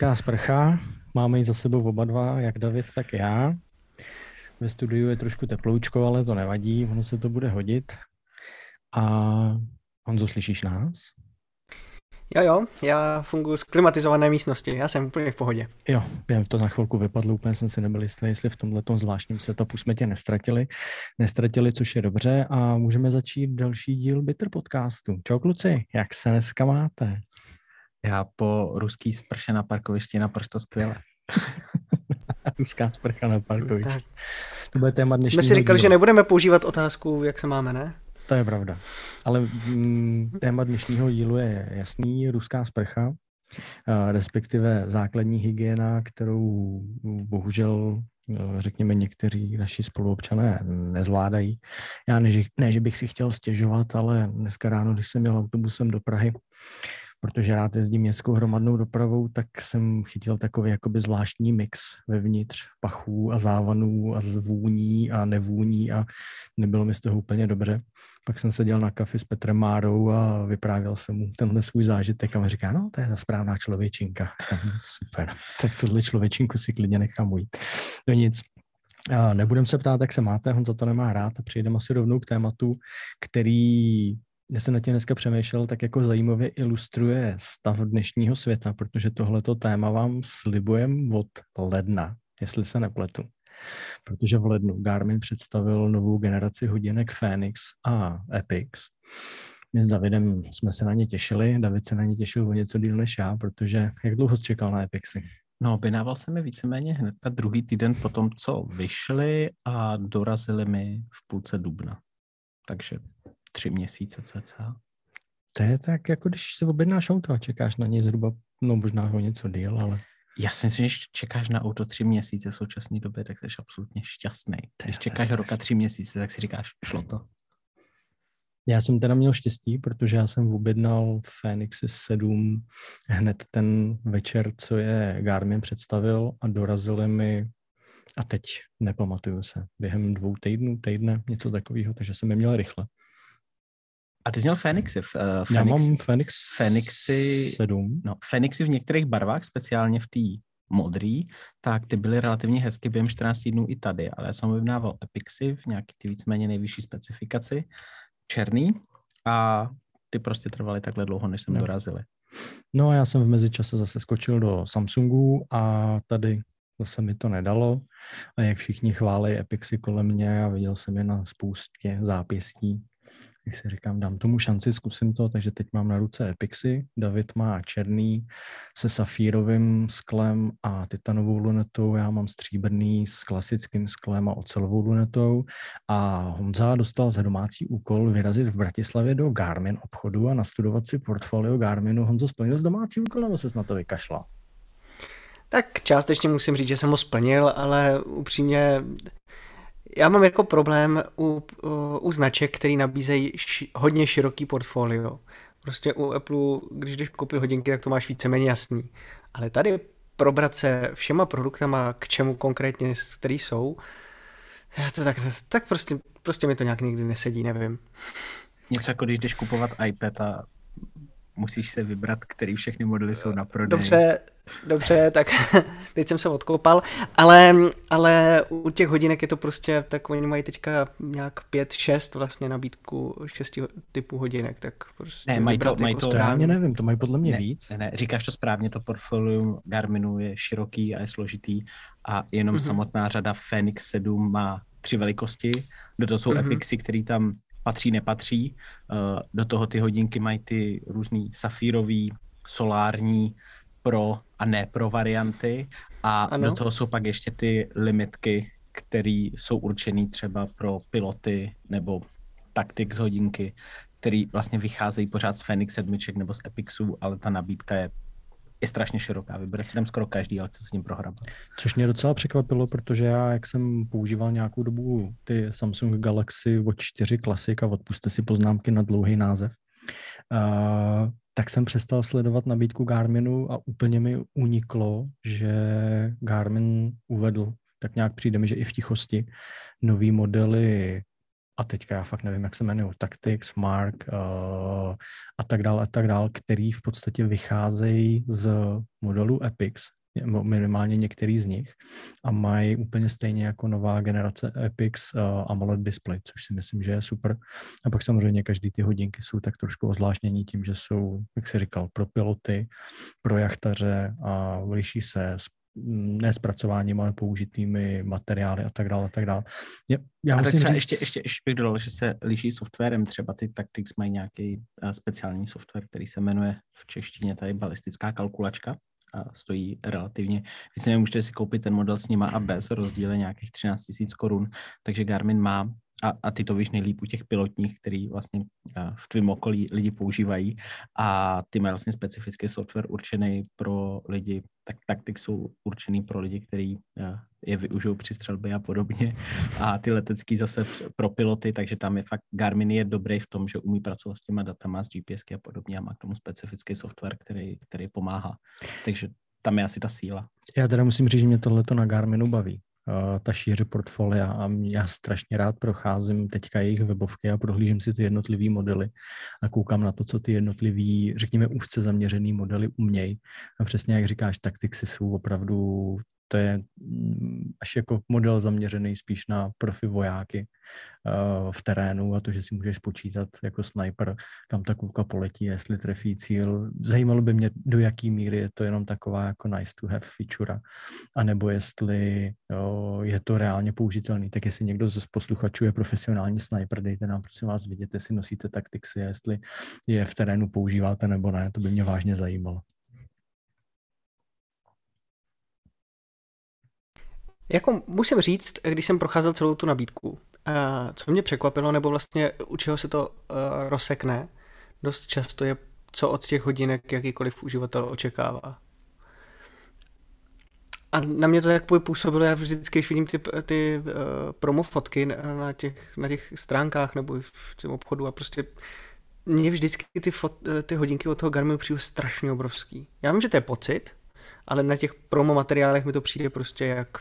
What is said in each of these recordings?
Ruská sprcha, máme ji za sebou oba dva, jak David, tak já. Ve studiu je trošku teploučko, ale to nevadí, ono se to bude hodit. A Honzo, slyšíš nás? Jo, jo, já funguji z klimatizované místnosti, já jsem úplně v pohodě. Jo, jen to na chvilku vypadlo, úplně jsem si nebyl jistý, jestli v tomhle zvláštním setupu jsme tě nestratili. Nestratili, což je dobře a můžeme začít další díl Bitter podcastu. Čau kluci, jak se dneska máte? Já po ruský sprše na parkovišti naprosto skvěle. Ruská sprcha na parkovišti. To bude téma Jsme si říkali, dílu. že nebudeme používat otázku, jak se máme, ne? To je pravda. Ale mm, téma dnešního dílu je jasný, ruská sprcha, respektive základní hygiena, kterou bohužel řekněme, někteří naši spoluobčané nezvládají. Já ne, ne, že bych si chtěl stěžovat, ale dneska ráno, když jsem jel autobusem do Prahy, protože rád jezdím městskou hromadnou dopravou, tak jsem chytil takový jakoby zvláštní mix vevnitř pachů a závanů a zvůní a nevůní a nebylo mi z toho úplně dobře. Pak jsem seděl na kafi s Petrem Márou a vyprávěl jsem mu tenhle svůj zážitek a on říká, no to je ta správná člověčinka. Super, tak tuhle člověčinku si klidně nechám ujít. No nic, Nebudem se ptát, jak se máte, Honza to nemá rád a přejdeme asi rovnou k tématu, který já jsem na tě dneska přemýšlel, tak jako zajímavě ilustruje stav dnešního světa, protože tohleto téma vám slibujem od ledna, jestli se nepletu. Protože v lednu Garmin představil novou generaci hodinek Phoenix a Epix. My s Davidem jsme se na ně těšili, David se na ně těšil o něco díl než já, protože jak dlouho jsi čekal na Epixy? No, objednával jsem mi víceméně hned druhý týden po tom, co vyšli a dorazili mi v půlce dubna. Takže tři měsíce cca. To je tak, jako když se objednáš auto a čekáš na něj zhruba, no možná o něco díl, ale... Já si myslím, že čekáš na auto tři měsíce v současné době, tak jsi absolutně šťastný. Když čekáš roka tři měsíce, tak si říkáš, šlo to. Já jsem teda měl štěstí, protože já jsem objednal Phoenixy 7 hned ten večer, co je Garmin představil a dorazili mi a teď nepamatuju se, během dvou týdnů, týdne, něco takového, takže jsem je měl rychle. A ty jsi měl Fenixy. Uh, Já mám Fenix Fenixy 7. No, Fenixy v některých barvách, speciálně v té modrý, tak ty byly relativně hezky během 14 týdnů i tady, ale já jsem vyvnával Epixy v nějaký ty víceméně nejvyšší specifikaci, černý a ty prostě trvaly takhle dlouho, než jsem no. dorazili. No a já jsem v mezičase zase skočil do Samsungu a tady zase mi to nedalo. A jak všichni chválí Epixy kolem mě a viděl jsem je na spoustě zápěstí, jak si říkám, dám tomu šanci, zkusím to, takže teď mám na ruce Epixy, David má černý se safírovým sklem a titanovou lunetou, já mám stříbrný s klasickým sklem a ocelovou lunetou a Honza dostal za domácí úkol vyrazit v Bratislavě do Garmin obchodu a nastudovat si portfolio Garminu. Honzo, splnil z domácí úkol nebo se na to vykašlal? Tak částečně musím říct, že jsem ho splnil, ale upřímně já mám jako problém u, u, značek, který nabízejí ši, hodně široký portfolio. Prostě u Apple, když jdeš koupit hodinky, tak to máš víceméně jasný. Ale tady probrat se všema produktama, k čemu konkrétně, který jsou, já to tak, tak prostě, prostě mi to nějak nikdy nesedí, nevím. Něco jako když jdeš kupovat iPad a musíš se vybrat, který všechny modely jsou na prodej. Dobře, dobře, tak teď jsem se odkoupal, ale, ale u těch hodinek je to prostě, tak oni mají teďka nějak pět, šest vlastně nabídku šesti typů hodinek, tak prostě ne, mají to, mají jako to správně, nevím, to mají podle mě ne, víc. Ne, ne, říkáš to správně, to portfolium Garminu je široký a je složitý a jenom mm-hmm. samotná řada Phoenix 7 má tři velikosti, do toho jsou mm-hmm. Epixy, který tam patří, nepatří. Eh, do toho ty hodinky mají ty různý safírový, solární, pro a ne pro varianty a ano. do toho jsou pak ještě ty limitky, které jsou určené třeba pro piloty nebo taktik z hodinky. který vlastně vycházejí pořád z Fenix sedmiček nebo z Epixů, ale ta nabídka je je strašně široká, vybere si tam skoro každý, ale chce s ním prohrabat. Což mě docela překvapilo, protože já, jak jsem používal nějakou dobu ty Samsung Galaxy Watch 4 Classic a odpuste si poznámky na dlouhý název, uh, tak jsem přestal sledovat nabídku Garminu a úplně mi uniklo, že Garmin uvedl, tak nějak přijde mi, že i v tichosti, nový modely a teďka já fakt nevím, jak se jmenují, Tactics, Mark uh, a tak dále, a tak dále, který v podstatě vycházejí z modelu Epix, minimálně některý z nich, a mají úplně stejně jako nová generace Epix uh, AMOLED display, což si myslím, že je super. A pak samozřejmě každý ty hodinky jsou tak trošku ozvláštnění tím, že jsou, jak si říkal, pro piloty, pro jachtaře a liší se ne zpracováním, ale použitými materiály a tak dále, a tak dále. Já, já a tak říct... ještě, ještě, ještě bych dodal, že se liší softwarem, třeba ty Tactics mají nějaký uh, speciální software, který se jmenuje v češtině tady balistická kalkulačka, a stojí relativně. Myslím, můžete si koupit ten model s nima a bez, rozdíle nějakých 13 000 korun, takže Garmin má a, a ty to víš nejlíp u těch pilotních, který vlastně v tvém okolí lidi používají a ty mají vlastně specifický software určený pro lidi, tak taktik jsou určený pro lidi, kteří je využijou při střelbě a podobně a ty letecký zase pro piloty, takže tam je fakt Garmin je dobrý v tom, že umí pracovat s těma datama, s GPSky a podobně a má k tomu specifický software, který, který pomáhá. Takže tam je asi ta síla. Já teda musím říct, že mě tohleto na Garminu baví ta šíře portfolia a já strašně rád procházím teďka jejich webovky a prohlížím si ty jednotlivé modely a koukám na to, co ty jednotlivé, řekněme, úzce zaměřené modely umějí. A přesně jak říkáš, taktiky jsou opravdu to je mm, až jako model zaměřený spíš na profi vojáky uh, v terénu a to, že si můžeš počítat jako sniper, kam ta kulka poletí, jestli trefí cíl. Zajímalo by mě, do jaký míry je to jenom taková jako nice to have feature, anebo jestli jo, je to reálně použitelný. Tak jestli někdo z posluchačů je profesionální sniper, dejte nám prosím vás vidět, jestli nosíte taktiky, jestli je v terénu používáte nebo ne, to by mě vážně zajímalo. Jako musím říct, když jsem procházel celou tu nabídku, uh, co mě překvapilo, nebo vlastně u čeho se to uh, rozsekne, dost často je, co od těch hodinek jakýkoliv uživatel očekává. A na mě to tak působilo, já vždycky, když vidím ty, ty uh, promo fotky na těch, na těch stránkách nebo v tom obchodu a prostě mě vždycky ty, fot, ty hodinky od toho Garminu přijde strašně obrovský. Já vím, že to je pocit, ale na těch promo materiálech mi to přijde prostě jak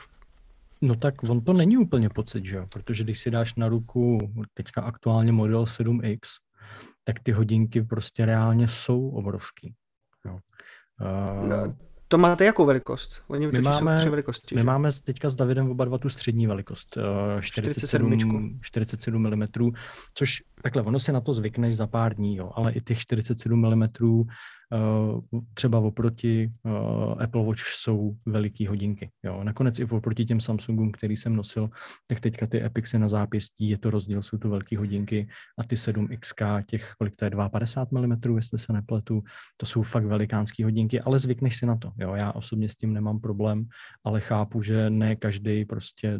No tak on to není úplně pocit, že jo? Protože když si dáš na ruku teďka aktuálně model 7X, tak ty hodinky prostě reálně jsou obrovský. Jo. Uh, no, to máte jakou velikost? Oni my máme, tři velikosti. My že? máme teďka s Davidem oba dva tu střední velikost, uh, 47, 47, 47 mm, což takhle, ono si na to zvykneš za pár dní, jo, ale i těch 47 mm třeba oproti uh, Apple Watch jsou veliký hodinky. Jo. Nakonec i oproti těm Samsungům, který jsem nosil, tak teďka ty Epixy na zápěstí, je to rozdíl, jsou to velké hodinky a ty 7XK, těch, kolik to je, 52 mm, jestli se nepletu, to jsou fakt velikánské hodinky, ale zvykneš si na to. Jo. Já osobně s tím nemám problém, ale chápu, že ne každý prostě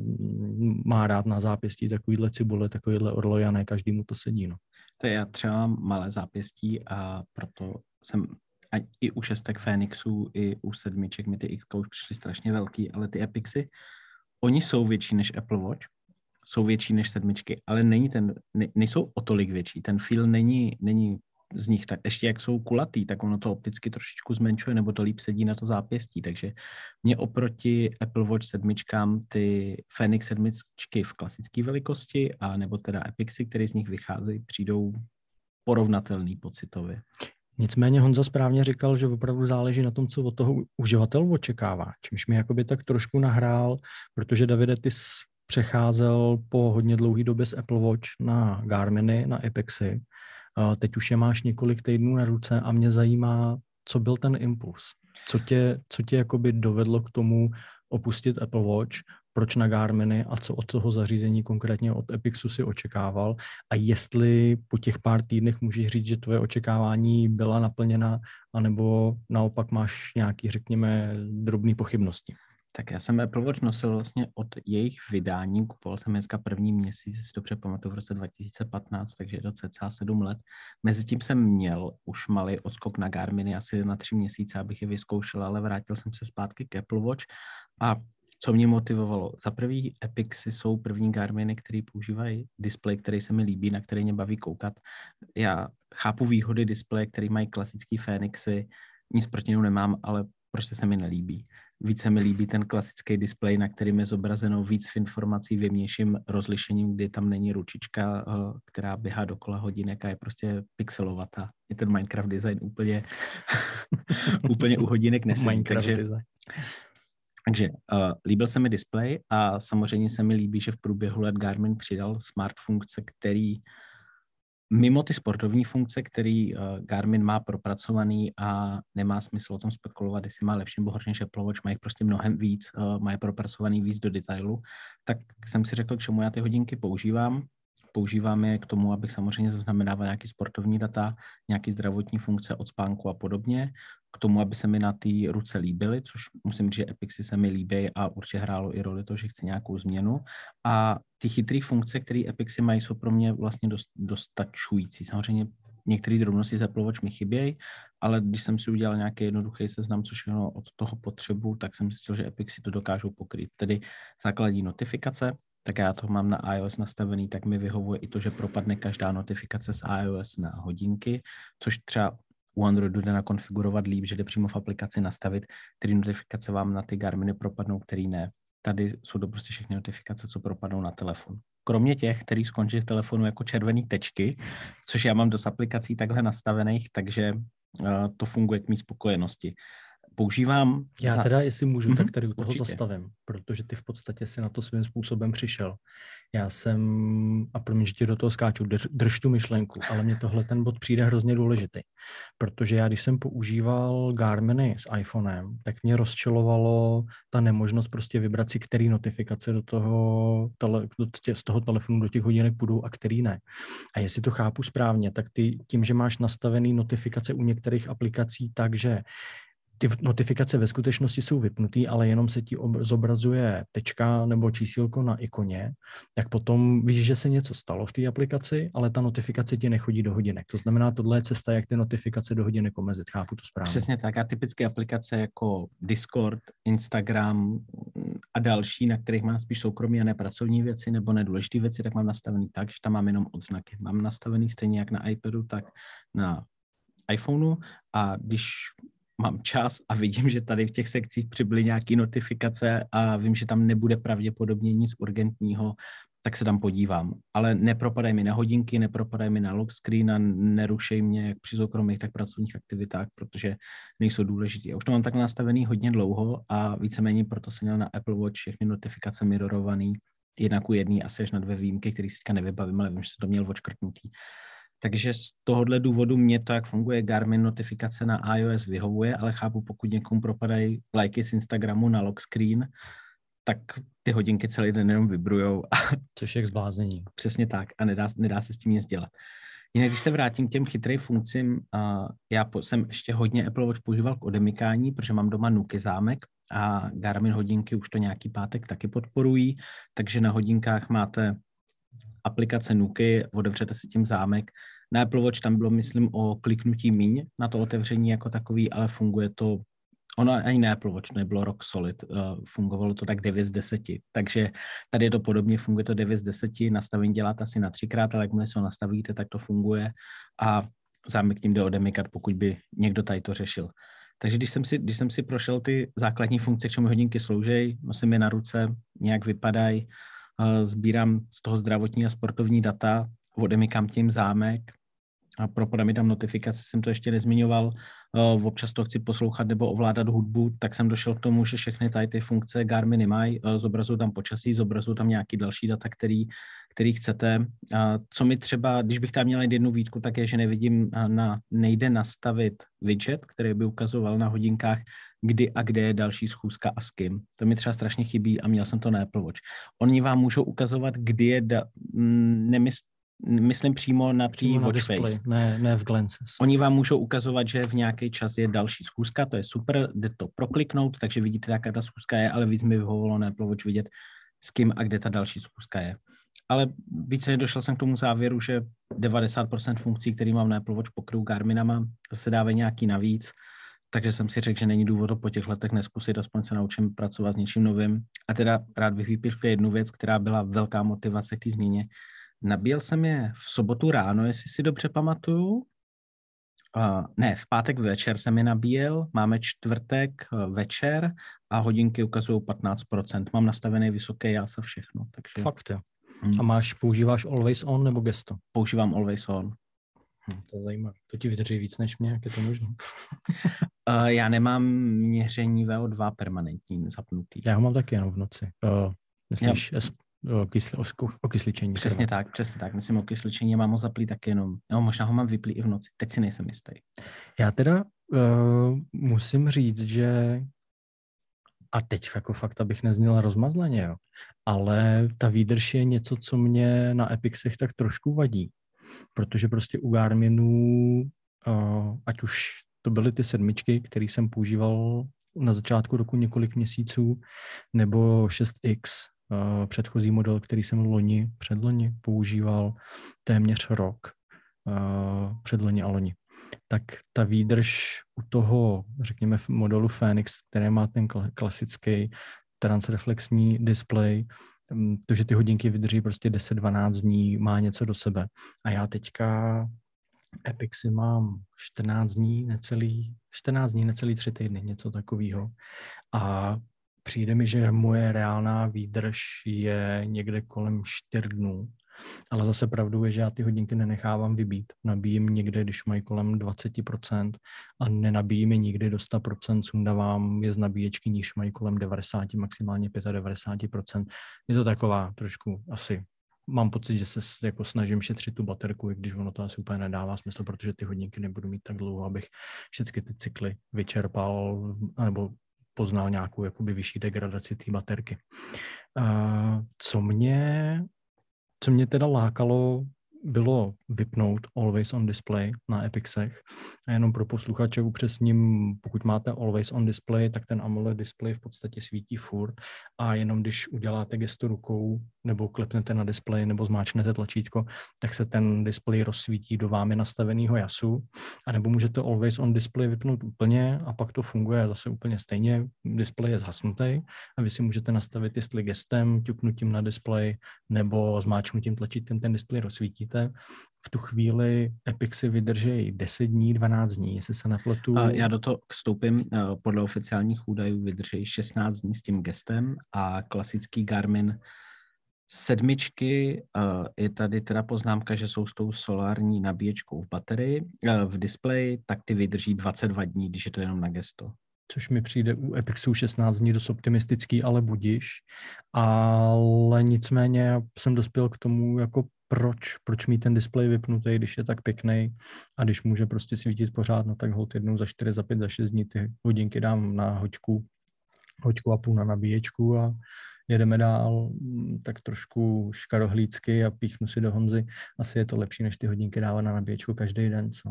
má rád na zápěstí takovýhle cibule, takovýhle orloj a ne každému to sedí. No. To já třeba malé zápěstí a proto jsem a i u šestek Fénixů, i u sedmiček mi ty X už přišly strašně velký, ale ty Epixy, oni jsou větší než Apple Watch, jsou větší než sedmičky, ale není ten, ne, nejsou o tolik větší. Ten feel není, není z nich tak, ještě jak jsou kulatý, tak ono to opticky trošičku zmenšuje, nebo to líp sedí na to zápěstí, takže mě oproti Apple Watch sedmičkám ty Fenix sedmičky v klasické velikosti a nebo teda Epixy, které z nich vycházejí, přijdou porovnatelný pocitově. Nicméně Honza správně říkal, že opravdu záleží na tom, co od toho uživatel očekává, čímž mi jakoby tak trošku nahrál, protože Davide, ty přecházel po hodně dlouhé době z Apple Watch na Garminy, na Epexy. Teď už je máš několik týdnů na ruce a mě zajímá, co byl ten impuls. Co tě, co tě jakoby dovedlo k tomu opustit Apple Watch, proč na Garminy a co od toho zařízení konkrétně od Epixu si očekával a jestli po těch pár týdnech můžeš říct, že tvoje očekávání byla naplněna, anebo naopak máš nějaký, řekněme, drobné pochybnosti. Tak já jsem Apple Watch nosil vlastně od jejich vydání, kupoval jsem hnedka první měsíc, si dobře pamatuju, v roce 2015, takže je to cca 7 let. Mezitím jsem měl už malý odskok na Garminy asi na tři měsíce, abych je vyzkoušel, ale vrátil jsem se zpátky k Apple Watch a co mě motivovalo? Za prvý Epixy jsou první Garminy, který používají displej, který se mi líbí, na který mě baví koukat. Já chápu výhody displeje, který mají klasický Fenixy, nic proti němu nemám, ale prostě se mi nelíbí. Více mi líbí ten klasický displej, na kterým je zobrazeno víc informací v jemnějším rozlišením, kdy tam není ručička, eh, která běhá dokola hodinek a je prostě pixelovatá. Je ten Minecraft design úplně, úplně u hodinek nesmí. takže, design. Takže uh, líbil se mi displej a samozřejmě se mi líbí, že v průběhu let Garmin přidal smart funkce, který mimo ty sportovní funkce, který uh, Garmin má propracovaný a nemá smysl o tom spekulovat, jestli má lepší nebo horší Apple Watch, jich prostě mnohem víc, uh, má je propracovaný víc do detailu, tak jsem si řekl, k čemu já ty hodinky používám. Používám je k tomu, abych samozřejmě zaznamenával nějaký sportovní data, nějaký zdravotní funkce od spánku a podobně k tomu, aby se mi na té ruce líbily, což musím říct, že Epixy se mi líbí a určitě hrálo i roli to, že chci nějakou změnu. A ty chytré funkce, které Epixy mají, jsou pro mě vlastně dost, dostačující. Samozřejmě některé drobnosti z Apple Watch mi chybějí, ale když jsem si udělal nějaký jednoduchý seznam, což všechno od toho potřebu, tak jsem zjistil, že Epixy to dokážou pokryt. Tedy základní notifikace, tak já to mám na iOS nastavený, tak mi vyhovuje i to, že propadne každá notifikace z iOS na hodinky, což třeba u Androidu jde nakonfigurovat líp, že jde přímo v aplikaci nastavit, který notifikace vám na ty Garminy propadnou, který ne. Tady jsou to prostě všechny notifikace, co propadnou na telefon. Kromě těch, který skončí v telefonu jako červené tečky, což já mám dost aplikací takhle nastavených, takže uh, to funguje k mý spokojenosti používám... Já za... teda, jestli můžu, mm-hmm, tak tady u toho určitě. zastavím, protože ty v podstatě si na to svým způsobem přišel. Já jsem, a promiň, že ti do toho skáču, drž, drž tu myšlenku, ale mě tohle ten bod přijde hrozně důležitý, protože já, když jsem používal Garminy s iPhonem, tak mě rozčilovalo ta nemožnost prostě vybrat si, který notifikace do toho, tele, do tě, z toho telefonu do těch hodinek půjdou a který ne. A jestli to chápu správně, tak ty tím, že máš nastavený notifikace u některých aplikací tak, že ty notifikace ve skutečnosti jsou vypnutý, ale jenom se ti zobrazuje tečka nebo čísílko na ikoně, tak potom víš, že se něco stalo v té aplikaci, ale ta notifikace ti nechodí do hodinek. To znamená, tohle je cesta, jak ty notifikace do hodinek omezit. Chápu to správně. Přesně tak. A typické aplikace jako Discord, Instagram a další, na kterých mám spíš soukromí a nepracovní věci nebo nedůležité věci, tak mám nastavený tak, že tam mám jenom odznaky. Mám nastavený stejně jak na iPadu, tak na iPhoneu a když mám čas a vidím, že tady v těch sekcích přibyly nějaké notifikace a vím, že tam nebude pravděpodobně nic urgentního, tak se tam podívám. Ale nepropadají mi na hodinky, nepropadají mi na lock screen a nerušej mě jak při soukromých, tak pracovních aktivitách, protože nejsou důležitý. Já už to mám tak nastavený hodně dlouho a víceméně proto jsem měl na Apple Watch všechny notifikace mirorovaný, jednak u jedný asi až na dvě výjimky, které si teďka nevybavím, ale vím, že se to měl odškrtnutý. Takže z tohohle důvodu mě to, jak funguje Garmin notifikace na iOS, vyhovuje, ale chápu, pokud někomu propadají lajky z Instagramu na lock screen, tak ty hodinky celý den jenom vibrujou. Což je k zblázení. Přesně tak a nedá, nedá se s tím nic dělat. Jinak, když se vrátím k těm chytrým funkcím, já jsem ještě hodně Apple Watch používal k odemykání, protože mám doma Nuky zámek a Garmin hodinky už to nějaký pátek taky podporují, takže na hodinkách máte aplikace Nuky, otevřete si tím zámek. Na Apple Watch tam bylo, myslím, o kliknutí míň na to otevření jako takový, ale funguje to Ono ani na Apple Watch nebylo rock solid, uh, fungovalo to tak 9 z 10, takže tady je to podobně, funguje to 9 z 10, nastavení děláte asi na třikrát, ale jakmile se ho nastavíte, tak to funguje a zámek tím jde odemykat, pokud by někdo tady to řešil. Takže když jsem si, když jsem si prošel ty základní funkce, k čemu hodinky slouží, nosím je na ruce, nějak vypadají, sbírám z toho zdravotní a sportovní data, odemykám tím zámek, a propadá mi tam notifikace, jsem to ještě nezmiňoval, uh, občas to chci poslouchat nebo ovládat hudbu, tak jsem došel k tomu, že všechny tady ty funkce Garminy mají, uh, zobrazují tam počasí, zobrazují tam nějaký další data, který, který chcete. Uh, co mi třeba, když bych tam měl jednu výtku, tak je, že nevidím, na, nejde nastavit widget, který by ukazoval na hodinkách, kdy a kde je další schůzka a s kým. To mi třeba strašně chybí a měl jsem to na Apple Watch. Oni vám můžou ukazovat, kdy je, da, mm, nemysl, myslím přímo na tý Watchface. Ne, ne v Glances. Oni vám můžou ukazovat, že v nějaký čas je další schůzka, to je super, jde to prokliknout, takže vidíte, jaká ta schůzka je, ale víc mi vyhovovalo na Apple Watch vidět, s kým a kde ta další schůzka je. Ale více došel jsem k tomu závěru, že 90% funkcí, které mám na Apple Watch pokryou Garminama, se dávají nějaký navíc, takže jsem si řekl, že není důvod to po těch letech neskusit, aspoň se naučím pracovat s něčím novým. A teda rád bych vypíchl jednu věc, která byla velká motivace k té změně. Nabíjel jsem je v sobotu ráno, jestli si dobře pamatuju. Uh, ne, v pátek večer jsem je nabíjel, máme čtvrtek uh, večer a hodinky ukazují 15%. Mám nastavený vysoký jas a všechno. Takže... Fakt jo. Hmm. A máš, používáš Always On nebo Gesto? Používám Always On. Hm, to je zajímavé. To ti vydrží víc než mě, jak je to možné? uh, já nemám měření VO2 permanentní zapnutý. Já ho mám taky jenom v noci. Uh, myslíš já... Kysli, okysličení. Přesně třeba. tak, přesně tak. Myslím, okysličení mám ho zaplý taky jenom. No, možná ho mám vyplý i v noci. Teď si nejsem jistý. Já teda uh, musím říct, že a teď jako fakt, abych nezněl rozmazleně, jo. ale ta výdrž je něco, co mě na Epixech tak trošku vadí, protože prostě u Garminu, uh, ať už to byly ty sedmičky, které jsem používal na začátku roku několik měsíců, nebo 6X, uh, předchozí model, který jsem loni, předloni používal téměř rok, uh, předloni a loni tak ta výdrž u toho, řekněme, modelu Phoenix, který má ten klasický transreflexní display, mm, to, že ty hodinky vydrží prostě 10-12 dní, má něco do sebe. A já teďka Epixy mám 14 dní, necelý, 14 dní, necelý 3 týdny, něco takového. A přijde mi, že moje reálná výdrž je někde kolem 4 dnů. Ale zase pravdou je, že já ty hodinky nenechávám vybít. Nabíjím někde, když mají kolem 20% a nenabíjím je nikdy do 100%, sundávám je z nabíječky, níž mají kolem 90, maximálně 95%. Je to taková trošku asi mám pocit, že se jako snažím šetřit tu baterku, i když ono to asi úplně nedává smysl, protože ty hodinky nebudu mít tak dlouho, abych všechny ty cykly vyčerpal nebo poznal nějakou jakoby vyšší degradaci té baterky. Co mě co mě teda lákalo bylo vypnout Always on Display na Epixech. A jenom pro posluchače upřesním, pokud máte Always on Display, tak ten AMOLED display v podstatě svítí furt a jenom když uděláte gesto rukou nebo klepnete na display nebo zmáčknete tlačítko, tak se ten display rozsvítí do vámi nastaveného jasu. A nebo můžete Always on Display vypnout úplně a pak to funguje zase úplně stejně. Display je zhasnutý a vy si můžete nastavit, jestli gestem, ťuknutím na display nebo zmáčknutím tlačítkem ten display rozsvítí vidíte, v tu chvíli Epixy vydrží 10 dní, 12 dní, jestli se nepletu. Já do toho vstoupím, eh, podle oficiálních údajů vydrží 16 dní s tím gestem a klasický Garmin sedmičky, eh, je tady teda poznámka, že jsou s tou solární nabíječkou v baterii, eh, v displeji, tak ty vydrží 22 dní, když je to jenom na gesto což mi přijde u Epixu 16 dní dost optimistický, ale budiš. Ale nicméně jsem dospěl k tomu, jako proč, proč mít ten displej vypnutý, když je tak pěkný a když může prostě svítit pořád, no tak hold jednou za 4, za 5, za 6 dní ty hodinky dám na hoďku, hoďku a půl na nabíječku a jedeme dál tak trošku škarohlícky a píchnu si do Honzy. Asi je to lepší, než ty hodinky dávat na nabíječku každý den, co?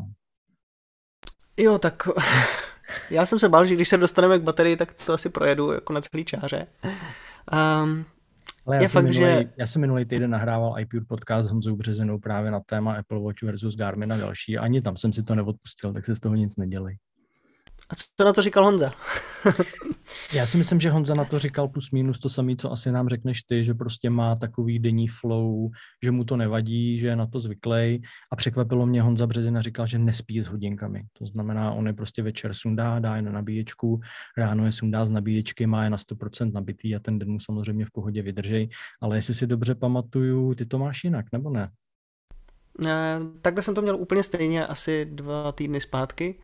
Jo, tak já jsem se bál, že když se dostaneme k baterii, tak to asi projedu jako na celý čáře. Um, ale já, je jsem fakt, minulý, že... já jsem minulý týden nahrával iPure podcast s Honzou Březinou právě na téma Apple Watch versus Garmin a další. Ani tam jsem si to neodpustil, tak se z toho nic nedělej. A co na to říkal Honza? Já si myslím, že Honza na to říkal plus minus to samé, co asi nám řekneš ty, že prostě má takový denní flow, že mu to nevadí, že je na to zvyklý. A překvapilo mě Honza Březina říkal, že nespí s hodinkami. To znamená, on je prostě večer sundá, dá je na nabíječku, ráno je sundá z nabíječky, má je na 100% nabitý a ten den mu samozřejmě v pohodě vydržej. Ale jestli si dobře pamatuju, ty to máš jinak, nebo ne? Ne, takhle jsem to měl úplně stejně asi dva týdny zpátky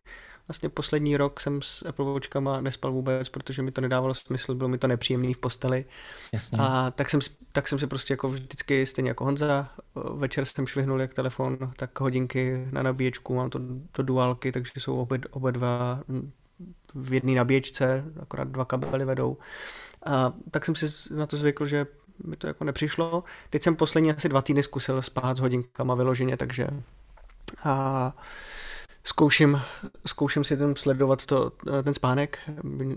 vlastně poslední rok jsem s Apple Watchkama nespal vůbec, protože mi to nedávalo smysl, bylo mi to nepříjemný v posteli. Jasně. A tak jsem, tak jsem si prostě jako vždycky, stejně jako Honza, večer jsem švihnul jak telefon, tak hodinky na nabíječku, mám to do duálky, takže jsou obě, obě dva v jedné nabíječce, akorát dva kabely vedou. A tak jsem si na to zvykl, že mi to jako nepřišlo. Teď jsem poslední asi dva týdny zkusil spát s hodinkama vyloženě, takže a zkouším, zkouším si ten sledovat to, ten spánek,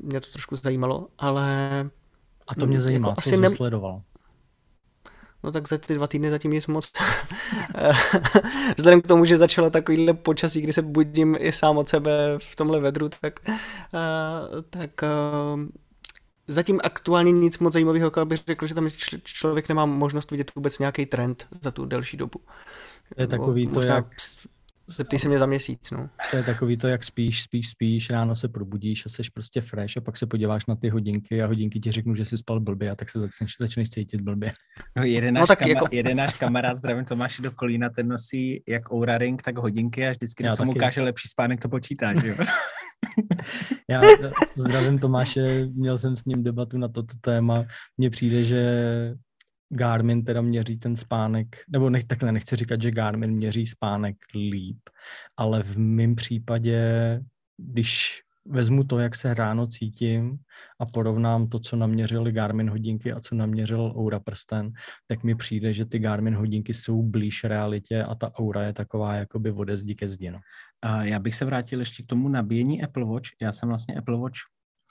mě to trošku zajímalo, ale... A to mě mm, zajímá, jako co asi ne... sledoval. No tak za ty dva týdny zatím nic moc. Vzhledem k tomu, že začalo takovýhle počasí, kdy se budím i sám od sebe v tomhle vedru, tak, uh, tak uh, zatím aktuálně nic moc zajímavého, jako bych řekl, že tam člověk nemá možnost vidět vůbec nějaký trend za tu delší dobu. To je takový to, jak Zeptej se mě za měsíc, no. To je takový to, jak spíš, spíš, spíš, ráno se probudíš a jsi prostě fresh a pak se podíváš na ty hodinky a hodinky ti řeknou, že jsi spal blbě a tak se začneš, začneš cítit blbě. No jeden náš, no, tak kama, jako... jeden náš kamarád, zdravím Tomáš do Kolína, ten nosí jak Oura Ring, tak hodinky a vždycky, když mu ukáže lepší spánek, to počítá, že jo? Já zdravím Tomáše, měl jsem s ním debatu na toto téma. Mně přijde, že Garmin teda měří ten spánek, nebo nech, takhle nechci říkat, že Garmin měří spánek líp, ale v mém případě, když vezmu to, jak se ráno cítím a porovnám to, co naměřili Garmin hodinky a co naměřil Oura prsten, tak mi přijde, že ty Garmin hodinky jsou blíž realitě a ta Oura je taková jakoby ode zdi ke zdi. No. Já bych se vrátil ještě k tomu nabíjení Apple Watch. Já jsem vlastně Apple Watch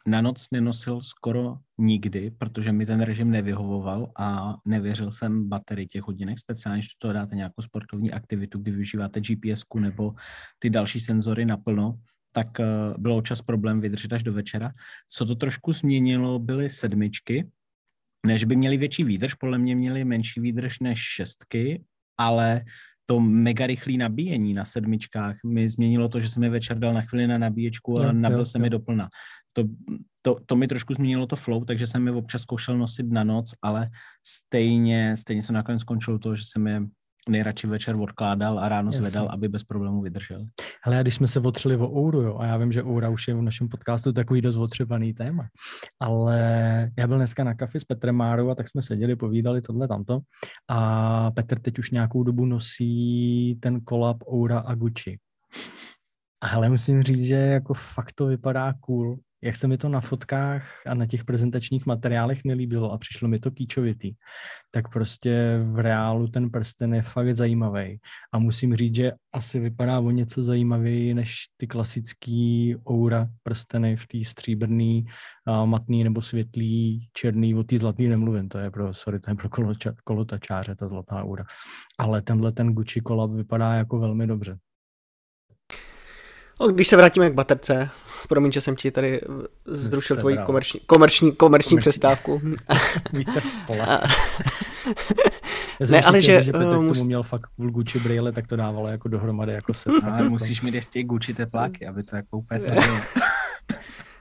na noc nenosil skoro nikdy, protože mi ten režim nevyhovoval a nevěřil jsem baterii těch hodinek, speciálně, když to dáte nějakou sportovní aktivitu, kdy využíváte gps nebo ty další senzory naplno, tak eh, bylo čas problém vydržet až do večera. Co to trošku změnilo, byly sedmičky, než by měli větší výdrž, podle mě měli menší výdrž než šestky, ale to mega rychlé nabíjení na sedmičkách mi změnilo to, že jsem mi večer dal na chvíli na nabíječku a jo, nabil jo, se jo. mi doplna to, to, to mi trošku změnilo to flow, takže jsem je občas zkoušel nosit na noc, ale stejně, stejně jsem nakonec skončil to, že jsem je nejradši večer odkládal a ráno Jasně. zvedal, aby bez problémů vydržel. Ale já když jsme se otřeli o Ouru, jo, a já vím, že Oura už je v našem podcastu takový dost otřebaný téma, ale já byl dneska na kafi s Petrem Márou a tak jsme seděli, povídali tohle tamto a Petr teď už nějakou dobu nosí ten kolab Oura a Gucci. Ale musím říct, že jako fakt to vypadá cool jak se mi to na fotkách a na těch prezentačních materiálech nelíbilo a přišlo mi to kýčovitý, tak prostě v reálu ten prsten je fakt zajímavý. A musím říct, že asi vypadá o něco zajímavěji než ty klasický aura prsteny v té stříbrný, matný nebo světlý, černý, o té zlatý nemluvím, to je pro, sorry, to je pro koloča, kolotačáře, ta zlatá aura. Ale tenhle ten Gucci kolab vypadá jako velmi dobře. No, když se vrátíme k baterce, promiň, že jsem ti tady zrušil tvoji komerční, komerční, komerční, komerční přestávku. Vítr spola. ne, ale že... že Petr uh, k tomu měl fakt full Gucci brýle, tak to dávalo jako dohromady jako set. Ale musíš mít ještě Gucci tepláky, aby to jako úplně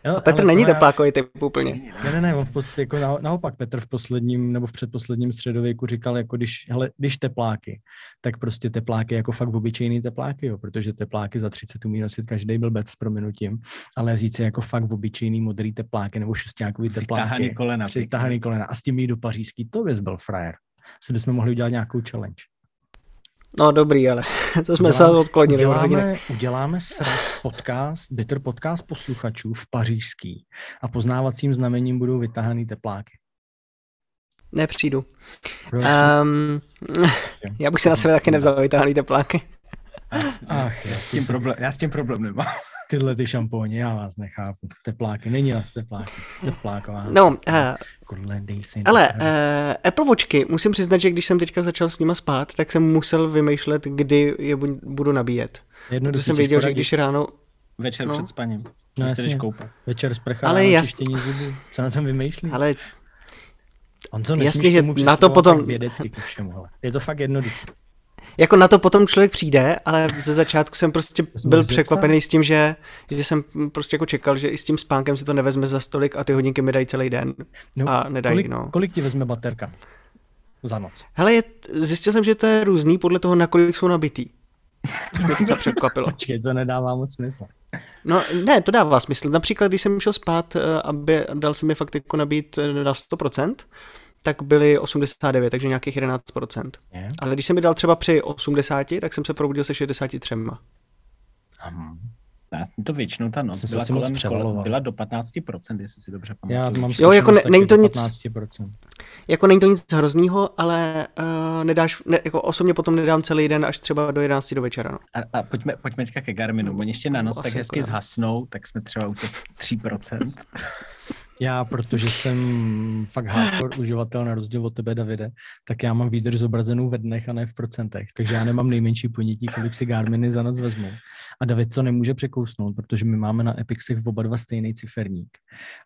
Jo, a Petr není teplákový typ úplně. Ne, ne, ne, on v pod, jako na, naopak Petr v posledním nebo v předposledním středověku říkal, jako když, hele, když tepláky, tak prostě tepláky jako fakt obyčejný tepláky, jo, protože tepláky za 30 umí nosit každý blbec s prominutím, ale vzít si jako fakt obyčejný modrý tepláky nebo šestákový tepláky. Vytahaný kolena. Vytahaný kolena a s tím jít do pařížský, to bys byl frajer. Si bychom mohli udělat nějakou challenge. No dobrý, ale to jsme uděláme, se odklonili. Uděláme, uděláme sraz podcast, bitter podcast posluchačů v pařížský a poznávacím znamením budou vytahaný tepláky. Nepřijdu. Um, já bych se na sebe taky nevzal vytahaný tepláky. Ach, já s tím, problém, já s tím problém nemám tyhle ty šampóny, já vás nechápu. Tepláky, není na tepláky. Tepláková. No, uh, ale uh, Apple Watchky, musím přiznat, že když jsem teďka začal s nima spát, tak jsem musel vymýšlet, kdy je budu nabíjet. Jednoduchý jsem věděl, že když ráno... Večer no. před spaním. No jasně, večer sprcha ale jas... zubů. Co na tom vymýšlí? Ale On co jasně, že na to potom... vědecky ke všemu, hele. Je to fakt jednoduché jako na to potom člověk přijde, ale ze začátku jsem prostě byl překvapený s tím, že, že jsem prostě jako čekal, že i s tím spánkem si to nevezme za stolik a ty hodinky mi dají celý den no, a nedají, kolik, no. Kolik ti vezme baterka za noc? Hele, je, zjistil jsem, že to je různý podle toho, na kolik jsou nabitý. To mě to překvapilo. Počkej, to nedává moc smysl. No ne, to dává smysl. Například, když jsem šel spát, eh, aby dal se mi fakt jako nabít eh, na 100%, tak byly 89, takže nějakých 11%. Je? Ale když jsem mi dal třeba při 80, tak jsem se probudil se 63. Hmm. to většinou ta noc byla, kolem, kolem, byla do 15%, jestli si dobře pamatuju. Já mám jo, jako ne, není to nic, 15%. jako není to nic hroznýho, ale uh, nedáš, ne, jako osobně potom nedám celý den až třeba do 11 do večera. No. A, a pojďme, pojďme teďka ke Garminu, oni ještě na noc tak hezky jako zhasnou, tak jsme třeba u těch 3%. Já, protože jsem fakt hardcore uživatel na rozdíl od tebe, Davide, tak já mám výdrž zobrazenou ve dnech a ne v procentech, takže já nemám nejmenší ponětí, kolik si Garminy za noc vezmu. A David to nemůže překousnout, protože my máme na Epixech oba dva stejný ciferník.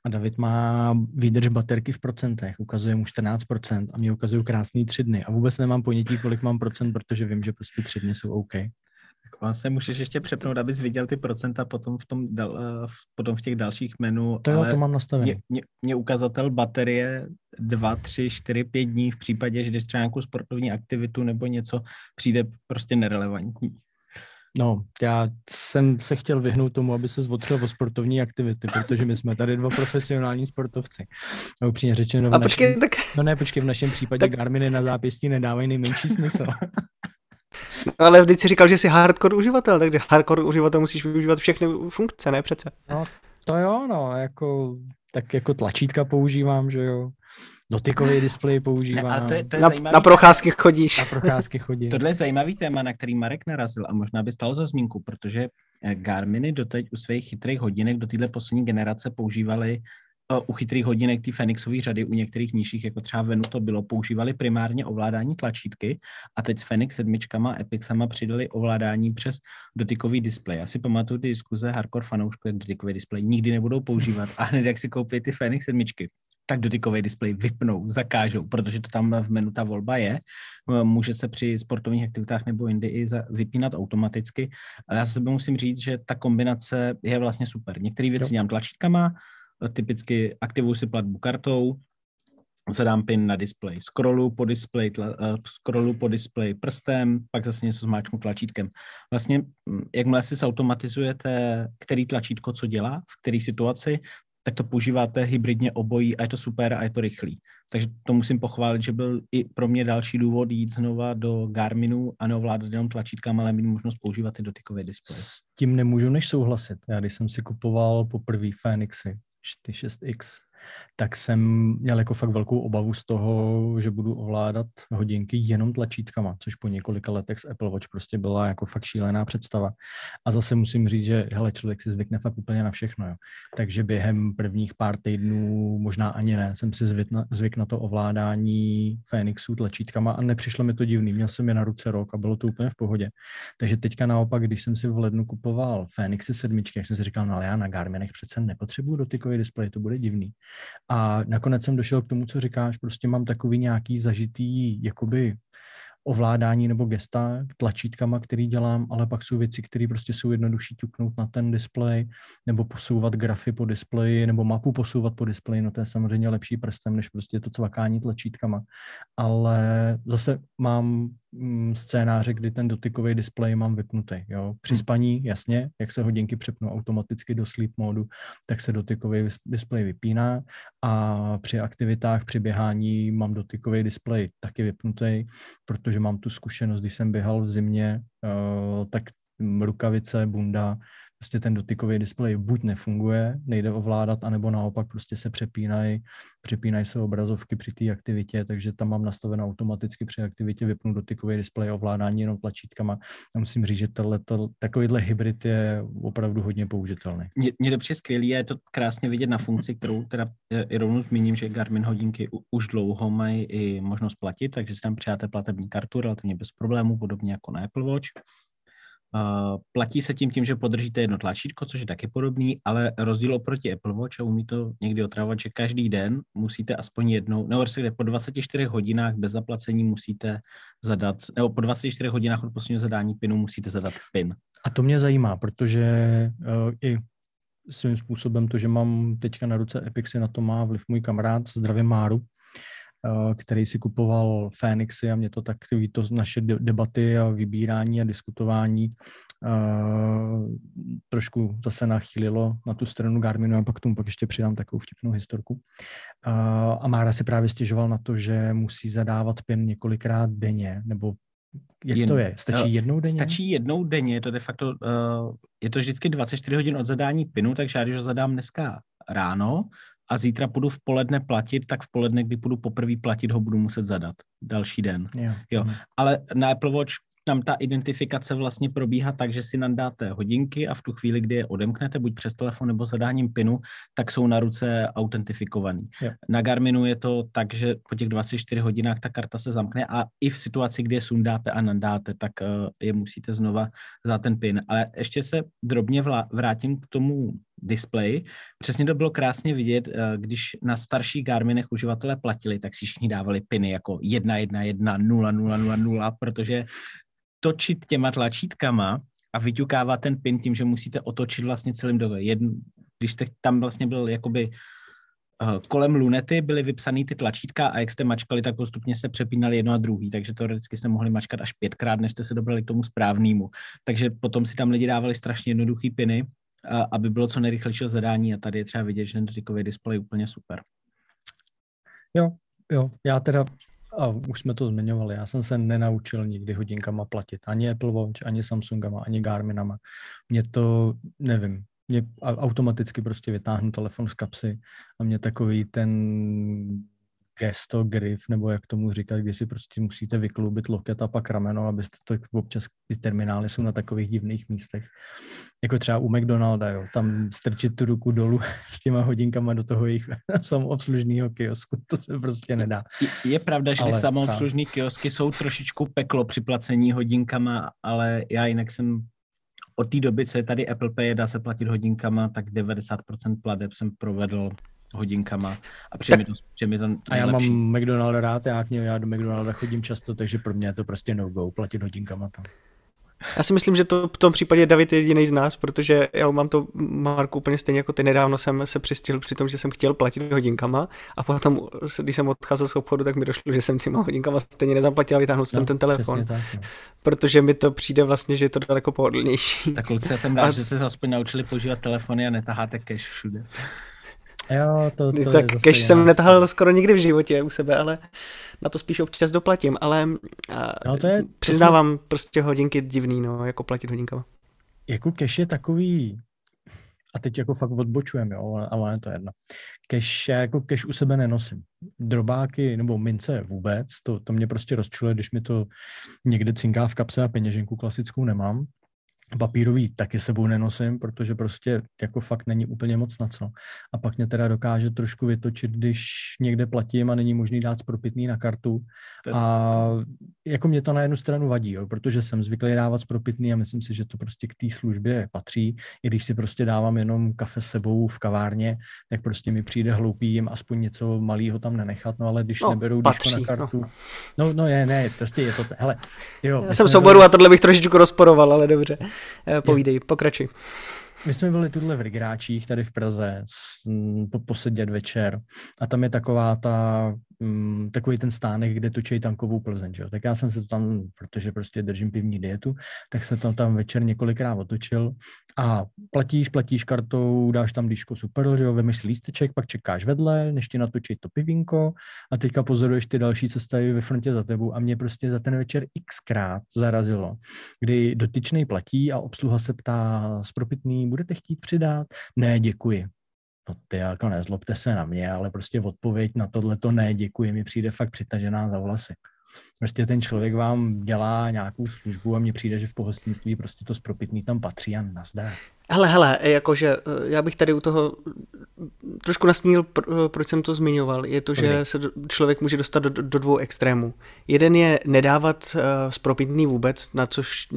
A David má výdrž baterky v procentech, ukazuje mu 14% a mě ukazují krásný tři dny. A vůbec nemám ponětí, kolik mám procent, protože vím, že prostě tři dny jsou OK. On se můžeš ještě přepnout, abys viděl ty procenta potom v, tom, eh, v, potom v těch dalších menů. To jo, to mám nastavené. Mě, mě, mě, ukazatel baterie 2, 3, 4, 5 dní v případě, že jdeš třeba nějakou sportovní aktivitu nebo něco, přijde prostě nerelevantní. No, já jsem se chtěl vyhnout tomu, aby se zotřel o sportovní aktivity, protože my jsme tady dva profesionální sportovci. A upřímně řečeno, v A počkej, našem, tak... no ne, počkej, v našem případě tak... Garminy na zápěstí nedávají nejmenší smysl. No, ale vždyť si říkal, že jsi hardcore uživatel, takže hardcore uživatel musíš využívat všechny funkce, ne přece? No, to jo, no, jako, tak jako tlačítka používám, že jo. Dotykový displej používám. Ne, to je, to je na, zajímavý... na procházky chodíš. Na procházky chodím. Tohle je zajímavý téma, na který Marek narazil a možná by stalo za zmínku, protože eh, Garminy doteď u svých chytrých hodinek do téhle poslední generace používali u chytrých hodinek té Fenixové řady, u některých nižších, jako třeba Venu to bylo, používali primárně ovládání tlačítky a teď s Fenix sedmičkama, Epixama přidali ovládání přes dotykový displej. Já si pamatuju ty diskuze hardcore fanoušků, jak dotykový displej nikdy nebudou používat a hned jak si koupí ty Fenix sedmičky, tak dotykový displej vypnou, zakážou, protože to tam v menu ta volba je. Může se při sportovních aktivitách nebo jindy i vypínat automaticky, ale já se musím říct, že ta kombinace je vlastně super. Některé věci dělám tlačítkama, typicky aktivuji si platbu kartou, zadám pin na display, scrollu po display, tla, uh, scrollu po display prstem, pak zase něco zmáčknu tlačítkem. Vlastně, hm, jakmile si zautomatizujete, který tlačítko co dělá, v které situaci, tak to používáte hybridně obojí a je to super a je to rychlý. Takže to musím pochválit, že byl i pro mě další důvod jít znova do Garminu a neovládat jenom tlačítkama, ale mít možnost používat i dotykové displeje. S tím nemůžu než souhlasit. Já když jsem si kupoval poprvé Fenixy, 6X, tak jsem měl jako fakt velkou obavu z toho, že budu ovládat hodinky jenom tlačítkama, což po několika letech s Apple Watch prostě byla jako fakt šílená představa. A zase musím říct, že hele, člověk si zvykne fakt úplně na všechno. Jo. Takže během prvních pár týdnů, možná ani ne, jsem si zvyk na, zvyk na to ovládání Fenixu tlačítkama a nepřišlo mi to divný. Měl jsem je na ruce rok a bylo to úplně v pohodě. Takže teďka naopak, když jsem si v lednu kupoval Fenixy sedmičky, jak jsem si říkal, no ale já na Garminech přece nepotřebuju dotykový displej, to bude divný. A nakonec jsem došel k tomu, co říkáš, prostě mám takový nějaký zažitý, jakoby ovládání nebo gesta tlačítkama, který dělám, ale pak jsou věci, které prostě jsou jednodušší ťuknout na ten displej, nebo posouvat grafy po displeji, nebo mapu posouvat po displeji, no to je samozřejmě lepší prstem, než prostě to cvakání tlačítkama. Ale zase mám scénáře, kdy ten dotykový displej mám vypnutý. Jo. Při hmm. spaní, jasně, jak se hodinky přepnou automaticky do sleep modu, tak se dotykový displej vypíná a při aktivitách, při běhání mám dotykový displej taky vypnutý, protože mám tu zkušenost, když jsem běhal v zimě, uh, tak rukavice, bunda, prostě ten dotykový displej buď nefunguje, nejde ovládat, anebo naopak prostě se přepínají, přepínají se obrazovky při té aktivitě, takže tam mám nastaveno automaticky při aktivitě vypnout dotykový displej ovládání jenom tlačítkama. A musím říct, že tohleto, takovýhle hybrid je opravdu hodně použitelný. Mně, mně to přijde skvělý je to krásně vidět na funkci, kterou teda e, i rovnou zmíním, že Garmin hodinky už dlouho mají i možnost platit, takže si tam přijáte platební kartu relativně bez problémů, podobně jako na Apple Watch. Uh, platí se tím tím, že podržíte jedno tlačítko, což je taky podobný, ale rozdíl oproti Apple Watch a umí to někdy otravovat, že každý den musíte aspoň jednou, nebo respektive po 24 hodinách bez zaplacení musíte zadat, nebo po 24 hodinách od posledního zadání pinu musíte zadat pin. A to mě zajímá, protože uh, i svým způsobem to, že mám teďka na ruce Epixy, na to má vliv můj kamarád, zdravě Máru, Eh, který si kupoval Fénixy a mě to takový to naše debaty a vybírání a diskutování uh, trošku zase nachýlilo na tu stranu Garminu a pak tomu pak ještě přidám takovou vtipnou historku. Uh, a Mára si právě stěžoval na to, že musí zadávat PIN několikrát denně nebo Jak Jen, to je? Stačí uh, jednou denně? Stačí jednou denně, je to de facto, uh, je to vždycky 24 hodin od zadání pinu, takže já když ho zadám dneska ráno a zítra půjdu v poledne platit, tak v poledne, kdy půjdu poprvé platit, ho budu muset zadat další den. Jo. jo. Mhm. Ale na Apple Watch tam ta identifikace vlastně probíhá tak, že si nandáte hodinky a v tu chvíli, kdy je odemknete, buď přes telefon nebo zadáním pinu, tak jsou na ruce autentifikovaný. Jo. Na Garminu je to tak, že po těch 24 hodinách ta karta se zamkne a i v situaci, kdy je sundáte a nandáte, tak uh, je musíte znova za ten pin. Ale ještě se drobně vrátím k tomu display. Přesně to bylo krásně vidět, eh, když na starších Garminech uživatelé platili, tak si všichni dávali piny jako 1, 1, 1, 0, 0, 0, 0, protože točit těma tlačítkama a vyťukávat ten pin tím, že musíte otočit vlastně celým do jedn, když jste tam vlastně byl jakoby uh, kolem lunety byly vypsané ty tlačítka a jak jste mačkali, tak postupně se přepínali jedno a druhý, takže teoreticky jste mohli mačkat až pětkrát, než jste se dobrali k tomu správnému. Takže potom si tam lidi dávali strašně jednoduchý piny, aby bylo co nejrychlejšího zadání a tady je třeba vidět, že ten dotykový displej je úplně super. Jo, jo, já teda a už jsme to zmiňovali, já jsem se nenaučil nikdy hodinkama platit. Ani Apple Watch, ani Samsungama, ani Garminama. Mě to, nevím, mě automaticky prostě vytáhnu telefon z kapsy a mě takový ten gesto, grif, nebo jak tomu říkat, kdy si prostě musíte vykloubit loket a pak rameno, abyste to občas ty terminály jsou na takových divných místech. Jako třeba u McDonalda, jo, tam strčit tu ruku dolů s těma hodinkama do toho jejich samoobslužného kiosku, to se prostě nedá. Je, je pravda, že ty samoobslužní kiosky jsou trošičku peklo při placení hodinkama, ale já jinak jsem od té doby, co je tady Apple Pay, dá se platit hodinkama, tak 90% pladeb jsem provedl hodinkama a přijde tak, to, mi to A já mám McDonalda rád, já, k němu, já do McDonalda chodím často, takže pro mě je to prostě no-go, platit hodinkama tam. Já si myslím, že to v tom případě David je jediný z nás, protože já mám to Marku úplně stejně jako ty. Nedávno jsem se přistihl při tom, že jsem chtěl platit hodinkama a potom, když jsem odcházel z obchodu, tak mi došlo, že jsem těma hodinkama stejně nezaplatil a vytáhnul jsem no, ten telefon. Tak, no. Protože mi to přijde vlastně, že je to daleko pohodlnější. Tak kluci, já jsem rád, a... že se aspoň naučili používat telefony a netaháte cash všude. Jo, to, to tak cash jsem netahal skoro nikdy v životě u sebe, ale na to spíš občas doplatím, ale no, to je, přiznávám to prostě hodinky divný, no, jako platit hodinkama. Jako cash je takový, a teď jako fakt odbočujem, jo, ale je to jedno. Cash, já jako cash u sebe nenosím. Drobáky nebo mince vůbec, to, to mě prostě rozčuluje, když mi to někde cinká v kapse a peněženku klasickou nemám papírový taky sebou nenosím, protože prostě jako fakt není úplně moc na co. A pak mě teda dokáže trošku vytočit, když někde platím a není možný dát spropitný na kartu. A jako mě to na jednu stranu vadí, jo, protože jsem zvyklý dávat spropitný a myslím si, že to prostě k té službě patří. I když si prostě dávám jenom kafe s sebou v kavárně, tak prostě mi přijde hloupý jim aspoň něco malého tam nenechat, no ale když no, neberou patří, na no. kartu. No. no, no je, ne, prostě je to, hele, jo. Já jsem souboru a tohle bych trošičku rozporoval, ale dobře. Eh, povídej, pokračuj. My jsme byli tuhle v Rigráčích tady v Praze po, posedět večer a tam je taková ta um, takový ten stánek, kde točí tankovou Plzeň, že jo? Tak já jsem se to tam, protože prostě držím pivní dietu, tak se to tam večer několikrát otočil a platíš, platíš kartou, dáš tam díško super, že jo, vemeš lísteček, pak čekáš vedle, než ti natočí to pivínko a teďka pozoruješ ty další, co staví ve frontě za tebou a mě prostě za ten večer xkrát zarazilo, kdy dotyčný platí a obsluha se ptá, spropitný, budete chtít přidat? Ne, děkuji no ty jako nezlobte se na mě, ale prostě odpověď na tohle to ne, děkuji, mi přijde fakt přitažená za vlasy. Prostě ten člověk vám dělá nějakou službu a mně přijde, že v pohostinství prostě to spropitný tam patří a nazdá. Hele, hele, jakože eh, já bych tady u toho trošku nasnil, eh, proč jsem to zmiňoval, je to, že se člověk může dostat do, do dvou extrémů. Jeden je nedávat uh, spropitný vůbec, na což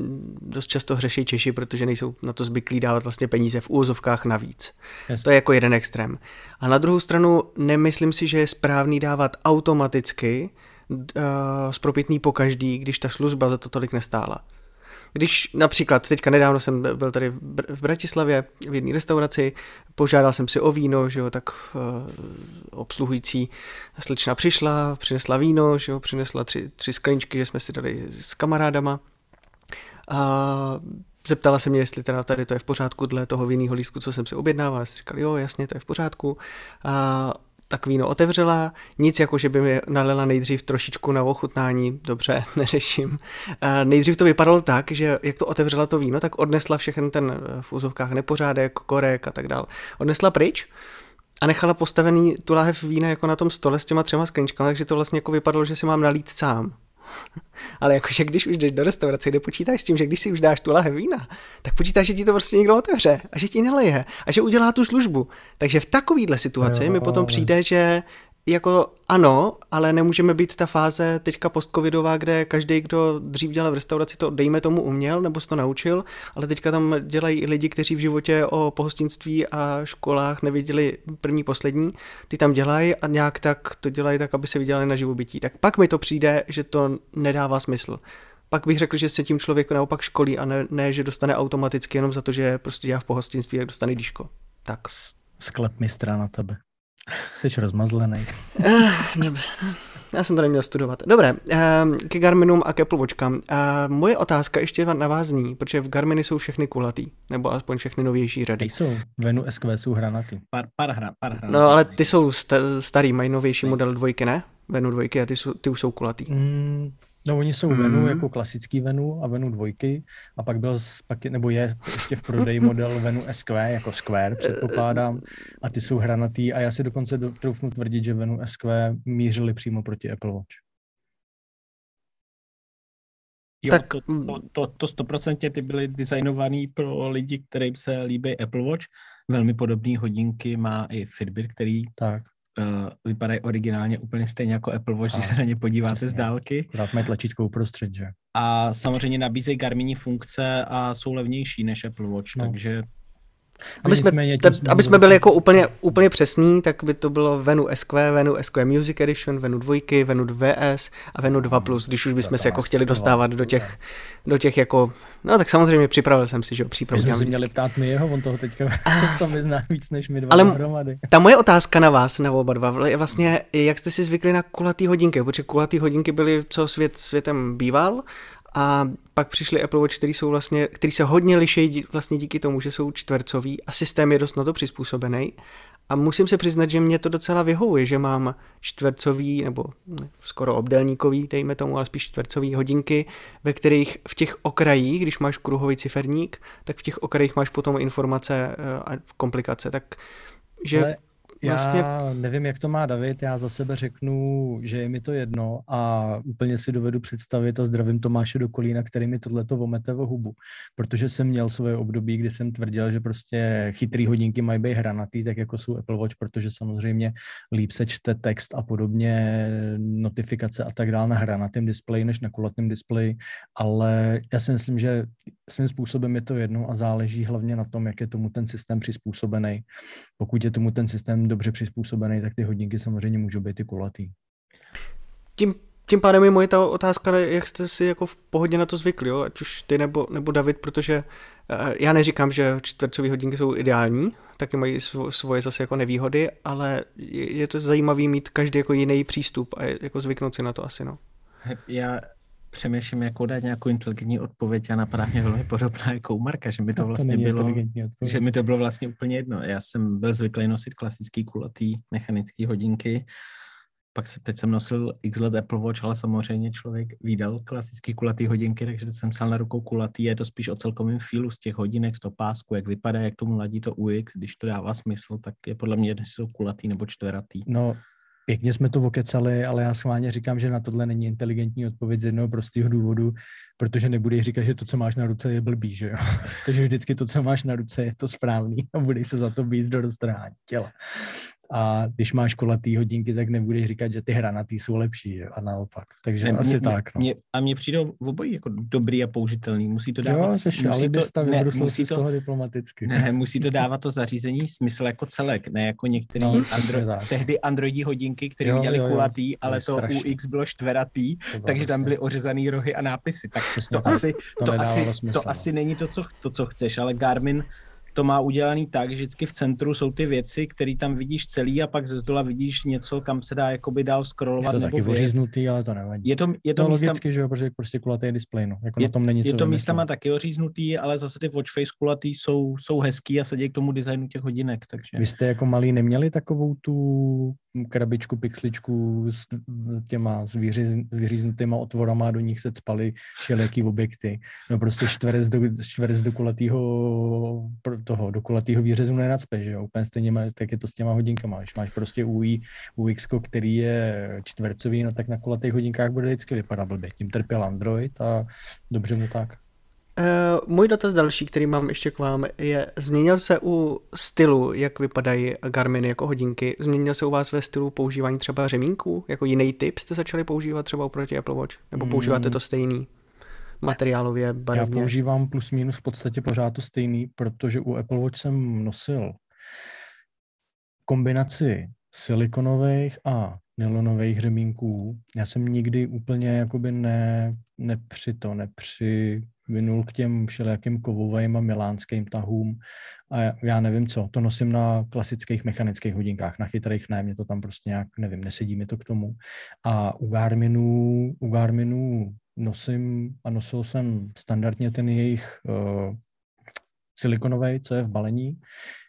dost často hřeší Češi, protože nejsou na to zvyklí dávat vlastně peníze v úzovkách navíc. Yes. To je jako jeden extrém. A na druhou stranu nemyslím si, že je správný dávat automaticky uh, spropitný po každý, když ta služba za to tolik nestála. Když například teďka nedávno jsem byl tady v Bratislavě v jedné restauraci, požádal jsem si o víno, že jo, tak uh, obsluhující slečna přišla, přinesla víno, že jo, přinesla tři, tři skleničky, že jsme si dali s kamarádama. A zeptala se mě, jestli teda tady to je v pořádku dle toho vinného lístku, co jsem si objednával. Já jsem říkal, jo, jasně, to je v pořádku. A tak víno otevřela, nic jako, že by mi nalila nejdřív trošičku na ochutnání, dobře, neřeším. Uh, nejdřív to vypadalo tak, že jak to otevřela to víno, tak odnesla všechen ten v úzovkách nepořádek, korek a tak dál. Odnesla pryč a nechala postavený tu láhev vína jako na tom stole s těma třema skleničkami, takže to vlastně jako vypadalo, že si mám nalít sám. Ale jakože když už jdeš do restaurace, kde počítáš s tím, že když si už dáš tu lahev vína, tak počítáš, že ti to prostě někdo otevře a že ti neleje a že udělá tu službu. Takže v takovýhle situaci mi potom přijde, že jako ano, ale nemůžeme být ta fáze teďka postcovidová, kde každý, kdo dřív dělal v restauraci, to dejme tomu uměl nebo se to naučil, ale teďka tam dělají i lidi, kteří v životě o pohostinství a školách neviděli první, poslední, ty tam dělají a nějak tak to dělají tak, aby se vydělali na živobytí. Tak pak mi to přijde, že to nedává smysl. Pak bych řekl, že se tím člověk naopak školí a ne, ne že dostane automaticky jenom za to, že prostě dělá v pohostinství, jak dostane díško. Tak. Sklep mistra na tebe. Jsi rozmazlený. Eh, Já jsem to neměl studovat. Dobré, ehm, ke Garminům a ke Apple Watchkám. Eh, moje otázka ještě na vás zní, protože v Garminy jsou všechny kulatý, nebo aspoň všechny novější řady. Jsou. Venu SQ jsou hranatý. Pár, pár, hra, pár hranatý. No ale ty jsou starý, mají novější model dvojky, ne? Venu dvojky a ty, jsou, ty už jsou kulatý. Mm, No oni jsou mm. Venu jako klasický Venu a Venu dvojky a pak byl, pak, nebo je ještě v prodeji model Venu SQ jako Square předpokládám a ty jsou hranatý a já si dokonce troufnu tvrdit, že Venu SQ mířili přímo proti Apple Watch. Jo, tak to, to, to, to 100% ty byly designovaný pro lidi, kterým se líbí Apple Watch. Velmi podobné hodinky má i Fitbit, který tak uh, vypadají originálně úplně stejně jako Apple Watch, když se na ně podíváte přesně. z dálky. Akorát mají tlačítko uprostřed, že? A samozřejmě nabízejí Garmini funkce a jsou levnější než Apple Watch, no. takže aby jsme, te, aby jsme byli jako úplně, úplně přesní, tak by to bylo Venu SQ, Venu SQ Music Edition, Venu 2, Venu 2S a Venu 2+, Plus, když už bychom se jako chtěli dostávat do těch, do těch jako, no tak samozřejmě připravil jsem si, že přípravu. My jsme si měli ptát my jeho, on toho teďka co to mi zná víc než my dva Ale dohromady. ta moje otázka na vás, na oba dva, je vlastně, jak jste si zvykli na kulatý hodinky, protože kulatý hodinky byly, co svět světem býval, a pak přišly Apple Watch, který, jsou vlastně, který se hodně liší vlastně díky tomu, že jsou čtvercový a systém je dost na to přizpůsobený. A musím se přiznat, že mě to docela vyhovuje, že mám čtvercový nebo skoro obdelníkový, dejme tomu, ale spíš čtvercový hodinky, ve kterých v těch okrajích, když máš kruhový ciferník, tak v těch okrajích máš potom informace eh, a komplikace. Tak že ale Vlastně... Já nevím, jak to má David, já za sebe řeknu, že je mi to jedno a úplně si dovedu představit a zdravím Tomáše do Kolína, který mi tohleto vomete v hubu, protože jsem měl svoje období, kdy jsem tvrdil, že prostě chytrý hodinky mají být hranatý, tak jako jsou Apple Watch, protože samozřejmě líp se čte text a podobně, notifikace a tak dále na hranatém displeji než na kulatém displeji, ale já si myslím, že svým způsobem je to jedno a záleží hlavně na tom, jak je tomu ten systém přizpůsobený. Pokud je tomu ten systém dobře přizpůsobený, tak ty hodinky samozřejmě můžou být i kulatý. Tím, tím pádem je moje ta otázka, jak jste si jako v pohodě na to zvykli, jo? ať už ty nebo, nebo David, protože uh, já neříkám, že čtvercové hodinky jsou ideální, taky mají svoje zase jako nevýhody, ale je, je to zajímavý mít každý jako jiný přístup a jako zvyknout si na to asi, no. Já přemýšlím, jako dát nějakou inteligentní odpověď a napadá mě velmi podobná jako u Marka, že mi to vlastně to bylo, že mi to bylo vlastně úplně jedno. Já jsem byl zvyklý nosit klasický kulatý mechanický hodinky, pak se, teď jsem nosil x let Apple Watch, ale samozřejmě člověk vydal klasický kulatý hodinky, takže jsem sal na rukou kulatý, je to spíš o celkovém feelu z těch hodinek, z toho pásku, jak vypadá, jak tomu ladí to UX, když to dává smysl, tak je podle mě jedno, jsou kulatý nebo čtveratý. No, Pěkně jsme to okecali, ale já schválně říkám, že na tohle není inteligentní odpověď z jednoho prostého důvodu, protože nebudeš říkat, že to, co máš na ruce, je blbý, že jo? Takže vždycky to, co máš na ruce, je to správný a budeš se za to být do roztrhání těla. A když máš kulatý hodinky, tak nebudeš říkat, že ty hranatý jsou lepší a naopak. Takže ne, asi mě, tak. No. Mě, a mně přijde obojí jako dobrý a použitelný. Musí to dávat... Jo, jsi musí to, ne, musí to, toho diplomaticky. Ne, musí to dávat to zařízení smysl jako celek, ne jako některý no, andro, tehdy androidí hodinky, které jo, udělali jo, jo. kulatý, ale to, to UX bylo čtveratý, to takže tam byly ořezaný rohy a nápisy. Tak to, asi, to, to, asi, to asi není to co, to, co chceš, ale Garmin to má udělaný tak, že vždycky v centru jsou ty věci, které tam vidíš celý a pak ze zdola vidíš něco, kam se dá jakoby dál scrollovat. Je to taky oříznutý, ale to nevadí. Je to, je to no, místa... logicky, že jo, protože prostě kulatý displej, no. Jako je, na tom není je to místama taky oříznutý, ale zase ty watch face kulatý jsou, jsou hezký a sedí k tomu designu těch hodinek, takže. Vy jste jako malý neměli takovou tu krabičku, pixličku s těma vyříznutýma otvorama, do nich se spaly všelijaký objekty. No prostě čtverec do, čtverec do kulatýho, toho, do kulatýho výřezu nenacpe, že jo? Úplně stejně má, tak je to s těma hodinkama. Když máš prostě UI, UX, který je čtvercový, no tak na kulatých hodinkách bude vždycky vypadat blbě. Tím trpěl Android a dobře mu tak. Uh, můj dotaz další, který mám ještě k vám, je, změnil se u stylu, jak vypadají Garminy jako hodinky, změnil se u vás ve stylu používání třeba řemínků? Jako jiný typ jste začali používat třeba oproti Apple Watch? Nebo používáte to stejný? materiálově, barevně? Já používám plus minus v podstatě pořád to stejný, protože u Apple Watch jsem nosil kombinaci silikonových a nylonových řemínků. Já jsem nikdy úplně jakoby ne, nepři to, nepři vynul k těm všelijakým kovovým a milánským tahům a já nevím co, to nosím na klasických mechanických hodinkách, na chytrých ne, mě to tam prostě nějak, nevím, nesedí mi to k tomu. A u Garminu, u Garminu nosím a nosil jsem standardně ten jejich uh, silikonový, co je v balení,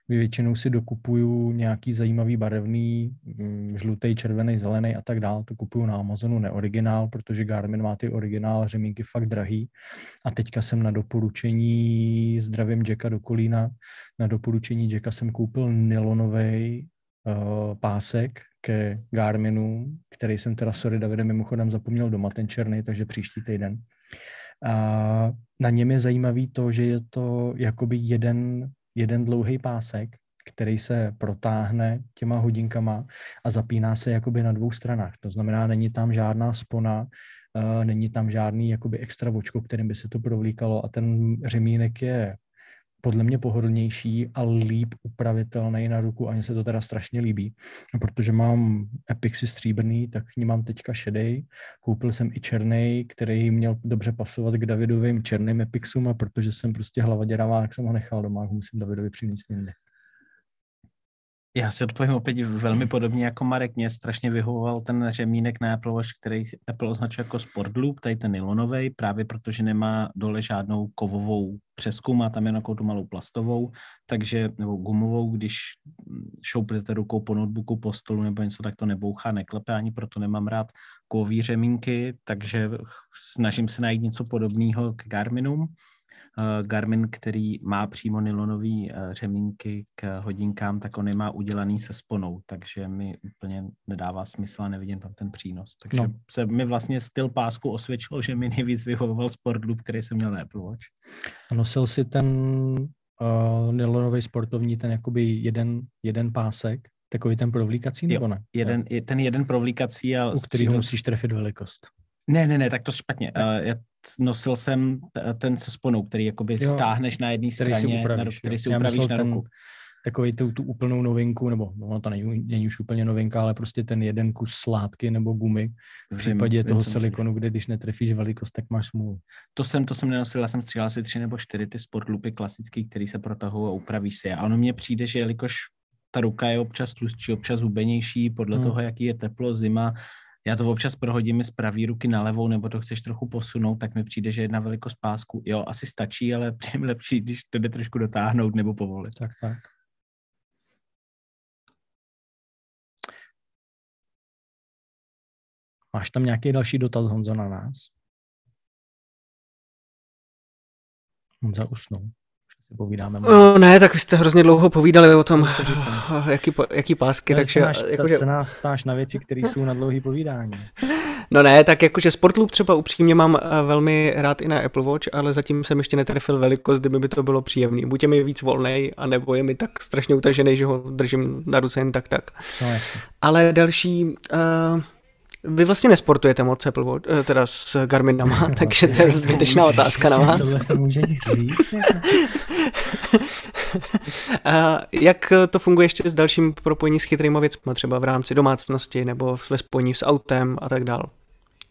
většinou si dokupuju nějaký zajímavý barevný, mm, žlutý, červený, zelený a tak dále. To kupuju na Amazonu neoriginál, protože Garmin má ty originál řemínky fakt drahý. A teďka jsem na doporučení zdravím Jacka do Kolína, na doporučení Jacka jsem koupil nylonový uh, pásek ke Garminu, který jsem teda, sorry Davide, mimochodem zapomněl doma, ten černý, takže příští týden. A na něm je zajímavý to, že je to jakoby jeden jeden dlouhý pásek, který se protáhne těma hodinkama a zapíná se jakoby na dvou stranách. To znamená, není tam žádná spona, uh, není tam žádný jakoby extra vočko, kterým by se to provlíkalo a ten řemínek je podle mě pohodlnější a líp upravitelný na ruku a mně se to teda strašně líbí. A protože mám Epixy stříbrný, tak ní mám teďka šedej. Koupil jsem i černý, který měl dobře pasovat k Davidovým černým Epixům a protože jsem prostě hlava děravá, tak jsem ho nechal doma, musím Davidovi přinést jinde. Já si odpovím opět velmi podobně jako Marek. Mě strašně vyhovoval ten řemínek na Apple Watch, který Apple označuje jako Sport Loop, tady ten nylonový, právě protože nemá dole žádnou kovovou přesku, má tam jen tu malou plastovou, takže, nebo gumovou, když šoupnete rukou po notebooku, po stolu nebo něco, tak to nebouchá, neklepe, ani proto nemám rád kovové řemínky, takže snažím se najít něco podobného k Garminům. Eh, Garmin, který má přímo nylonový eh, řemínky k hodinkám, tak on je má udělaný se sponou, takže mi úplně nedává smysl a nevidím tam ten přínos. Takže no. se mi vlastně styl pásku osvědčil, že mi nejvíc vyhovoval Sportloop, který jsem měl na Apple Watch. A nosil si ten uh, nylonový sportovní, ten jakoby jeden, jeden pásek, takový ten provlíkací, nebo ne? Jeden, ten jeden provlíkací a... U kterého musíš trefit velikost. Ne, ne, ne, tak to špatně. Uh, já nosil jsem ten se sponou, který jakoby jo, stáhneš na jedné straně, si upravíš, na ruku, který si upravíš na ruku. Takový tu, tu úplnou novinku, nebo no, to není, není už úplně novinka, ale prostě ten jeden kus sládky nebo gumy v případě vím, toho vím, silikonu, kde když netrefíš velikost, tak máš smůlu. To jsem, to jsem nenosil, já jsem stříhal asi tři nebo čtyři ty sportlupy klasický, který se protahují a upravíš si. A ono mně přijde, že jelikož ta ruka je občas tlustší, občas hubenější, podle hmm. toho, jaký je teplo, zima, já to občas prohodím z pravý ruky na levou, nebo to chceš trochu posunout, tak mi přijde, že jedna velikost pásku, jo, asi stačí, ale přijím lepší, když to jde trošku dotáhnout nebo povolit. Tak, tak. Máš tam nějaký další dotaz, Honzo, na nás? Honza usnul si povídáme. No, ne, tak vy jste hrozně dlouho povídali o tom, jaký, jaký pásky, no, takže... Se, náš, jako, že... se nás ptáš na věci, které jsou na dlouhý povídání. No ne, tak jakože Sportloop třeba upřímně mám eh, velmi rád i na Apple Watch, ale zatím jsem ještě netrefil velikost, kdyby by to bylo příjemný. Buď je mi víc volný, anebo je mi tak strašně utažený, že ho držím na ruce jen tak tak. No, ale další, uh, vy vlastně nesportujete moc Apple Watch, eh, teda s Garminama, takže to je zbytečná otázka na vás. To může říct. A jak to funguje ještě s dalším propojením s chytrýma věcmi, třeba v rámci domácnosti nebo ve spojení s autem a tak dále?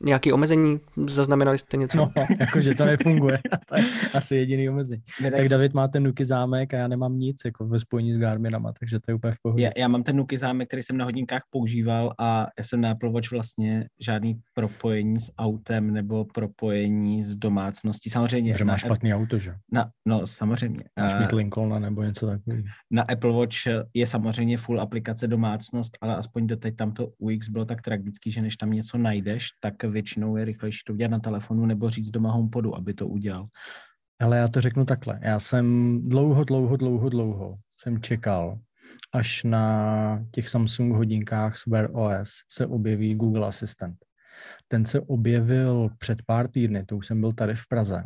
Nějaké omezení? Zaznamenali jste něco? No, jakože to nefunguje. to je asi jediný omezení. Tak, tak David má ten Nuky zámek a já nemám nic jako ve spojení s Garminama, takže to je úplně v pohodě. Já, já mám ten Nuky zámek, který jsem na hodinkách používal a já jsem na Apple Watch vlastně žádný propojení s autem nebo propojení s domácností. Samozřejmě. Že máš špatný auto, že? Na, no, samozřejmě. Máš mít Lincolna nebo něco takového. Na Apple Watch je samozřejmě full aplikace domácnost, ale aspoň doteď tam to UX bylo tak tragický, že než tam něco najdeš, tak většinou je rychlejší to udělat na telefonu nebo říct doma HomePodu, aby to udělal. Ale já to řeknu takhle. Já jsem dlouho, dlouho, dlouho, dlouho jsem čekal, až na těch Samsung hodinkách s Wear OS se objeví Google Assistant. Ten se objevil před pár týdny, to už jsem byl tady v Praze.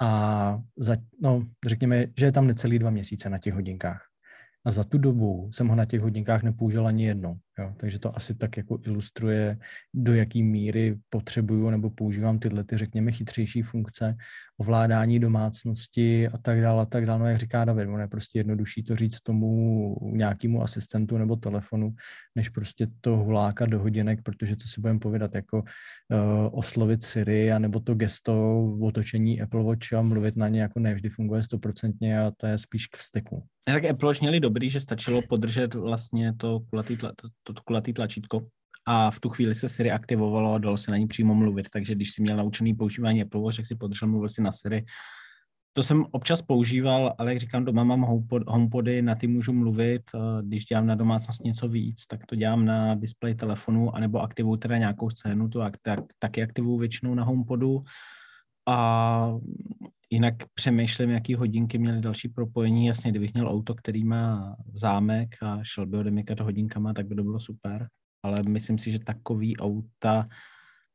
A za, no, řekněme, že je tam necelý dva měsíce na těch hodinkách. A za tu dobu jsem ho na těch hodinkách nepoužil ani jednou. Jo? Takže to asi tak jako ilustruje, do jaký míry potřebuju nebo používám tyhle, ty, řekněme, chytřejší funkce, ovládání domácnosti a tak dále, a tak dále. No, jak říká David, ono je prostě jednodušší to říct tomu nějakému asistentu nebo telefonu, než prostě to huláka do hodinek, protože to si budeme povědat, jako uh, oslovit Siri, a nebo to gesto v otočení Apple Watch a mluvit na ně jako nevždy funguje stoprocentně a to je spíš k vzteku. Tak Apple Watch měli dobrý, že stačilo podržet vlastně to kulatý, to, to kulatý tlačítko a v tu chvíli se Siri aktivovalo a dalo se na ní přímo mluvit, takže když si měl naučený používání Apple Watch, tak si podržel, mluvil si na Siri. To jsem občas používal, ale jak říkám, doma mám HomePod, HomePody, na ty můžu mluvit. Když dělám na domácnost něco víc, tak to dělám na display telefonu, anebo aktivuju teda nějakou scénu, to tak, taky aktivuju většinou na HomePodu. A jinak přemýšlím, jaký hodinky měly další propojení. Jasně, kdybych měl auto, který má zámek a šel by odemykat hodinkama, tak by to bylo super. Ale myslím si, že takový auta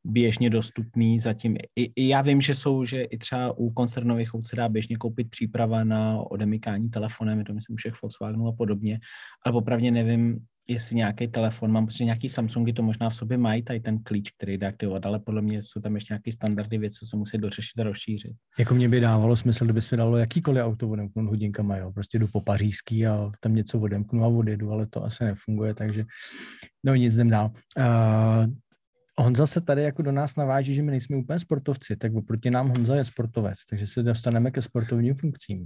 běžně dostupný zatím. I, I já vím, že jsou, že i třeba u koncernových aut se dá běžně koupit příprava na odemykání telefonem, je to myslím všech Volkswagenů a podobně, ale popravdě nevím, jestli nějaký telefon, mám prostě nějaký Samsungy to možná v sobě mají, tady ten klíč, který jde aktivovat, ale podle mě jsou tam ještě nějaké standardy věci, co se musí dořešit a rozšířit. Jako mě by dávalo smysl, kdyby se dalo jakýkoliv auto odemknout hodinkama, jo. Prostě jdu po pařížský a tam něco odemknu a odjedu, ale to asi nefunguje, takže no nic jdem dál. Uh, Honza se tady jako do nás naváží, že my nejsme úplně sportovci, tak oproti nám Honza je sportovec, takže se dostaneme ke sportovním funkcím.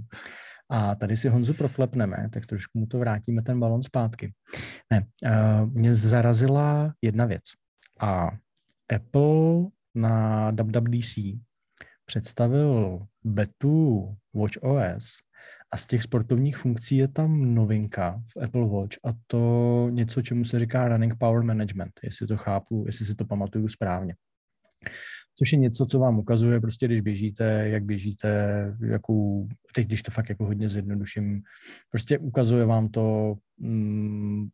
A tady si Honzu proklepneme, tak trošku mu to vrátíme ten balon zpátky. Ne, uh, mě zarazila jedna věc. A Apple na WWDC představil betu Watch OS a z těch sportovních funkcí je tam novinka v Apple Watch a to něco, čemu se říká Running Power Management, jestli to chápu, jestli si to pamatuju správně což je něco, co vám ukazuje prostě, když běžíte, jak běžíte, jakou, teď když to fakt jako hodně zjednoduším, prostě ukazuje vám to mm,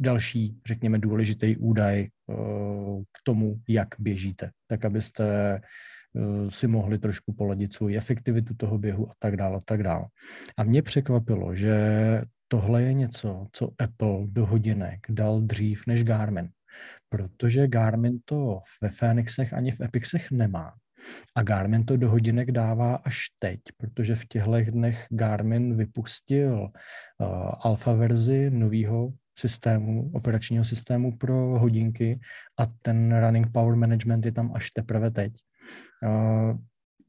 další, řekněme, důležitý údaj uh, k tomu, jak běžíte, tak abyste uh, si mohli trošku poladit svou efektivitu toho běhu a tak dále, a tak dále. A mě překvapilo, že tohle je něco, co Apple do hodinek dal dřív než Garmin protože Garmin to ve Phoenixech ani v Epixech nemá. A Garmin to do hodinek dává až teď, protože v těchto dnech Garmin vypustil uh, alfa verzi nového systému, operačního systému pro hodinky a ten running power management je tam až teprve teď. Uh,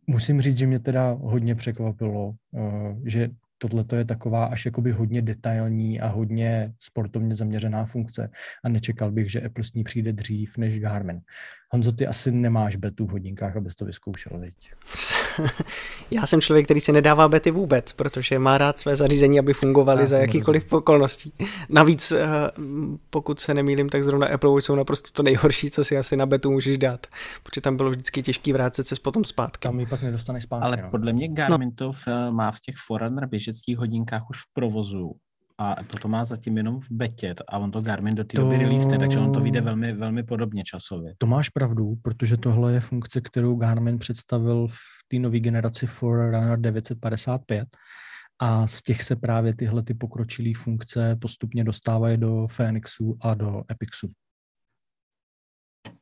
musím říct, že mě teda hodně překvapilo, uh, že tohle je taková až jakoby hodně detailní a hodně sportovně zaměřená funkce a nečekal bych, že Apple s ní přijde dřív než Garmin. Honzo, ty asi nemáš betu v hodinkách, abys to vyzkoušel, viď? Já jsem člověk, který se nedává bety vůbec, protože má rád své zařízení, aby fungovaly za jakýkoliv okolností. Navíc, eh, pokud se nemýlím, tak zrovna Apple jsou naprosto to nejhorší, co si asi na betu můžeš dát, protože tam bylo vždycky těžký vrátit se potom zpátky. Tam ji pak nedostaneš zpátky. Ale no. podle mě Garmin no. to má v těch Forerunner běžeckých hodinkách už v provozu a Apple to má zatím jenom v betě a on to Garmin do té to... doby release, takže on to vyjde velmi, velmi podobně časově. To máš pravdu, protože tohle je funkce, kterou Garmin představil v té nové generaci Forerunner 955 a z těch se právě tyhle ty pokročilé funkce postupně dostávají do Phoenixu a do Epixu.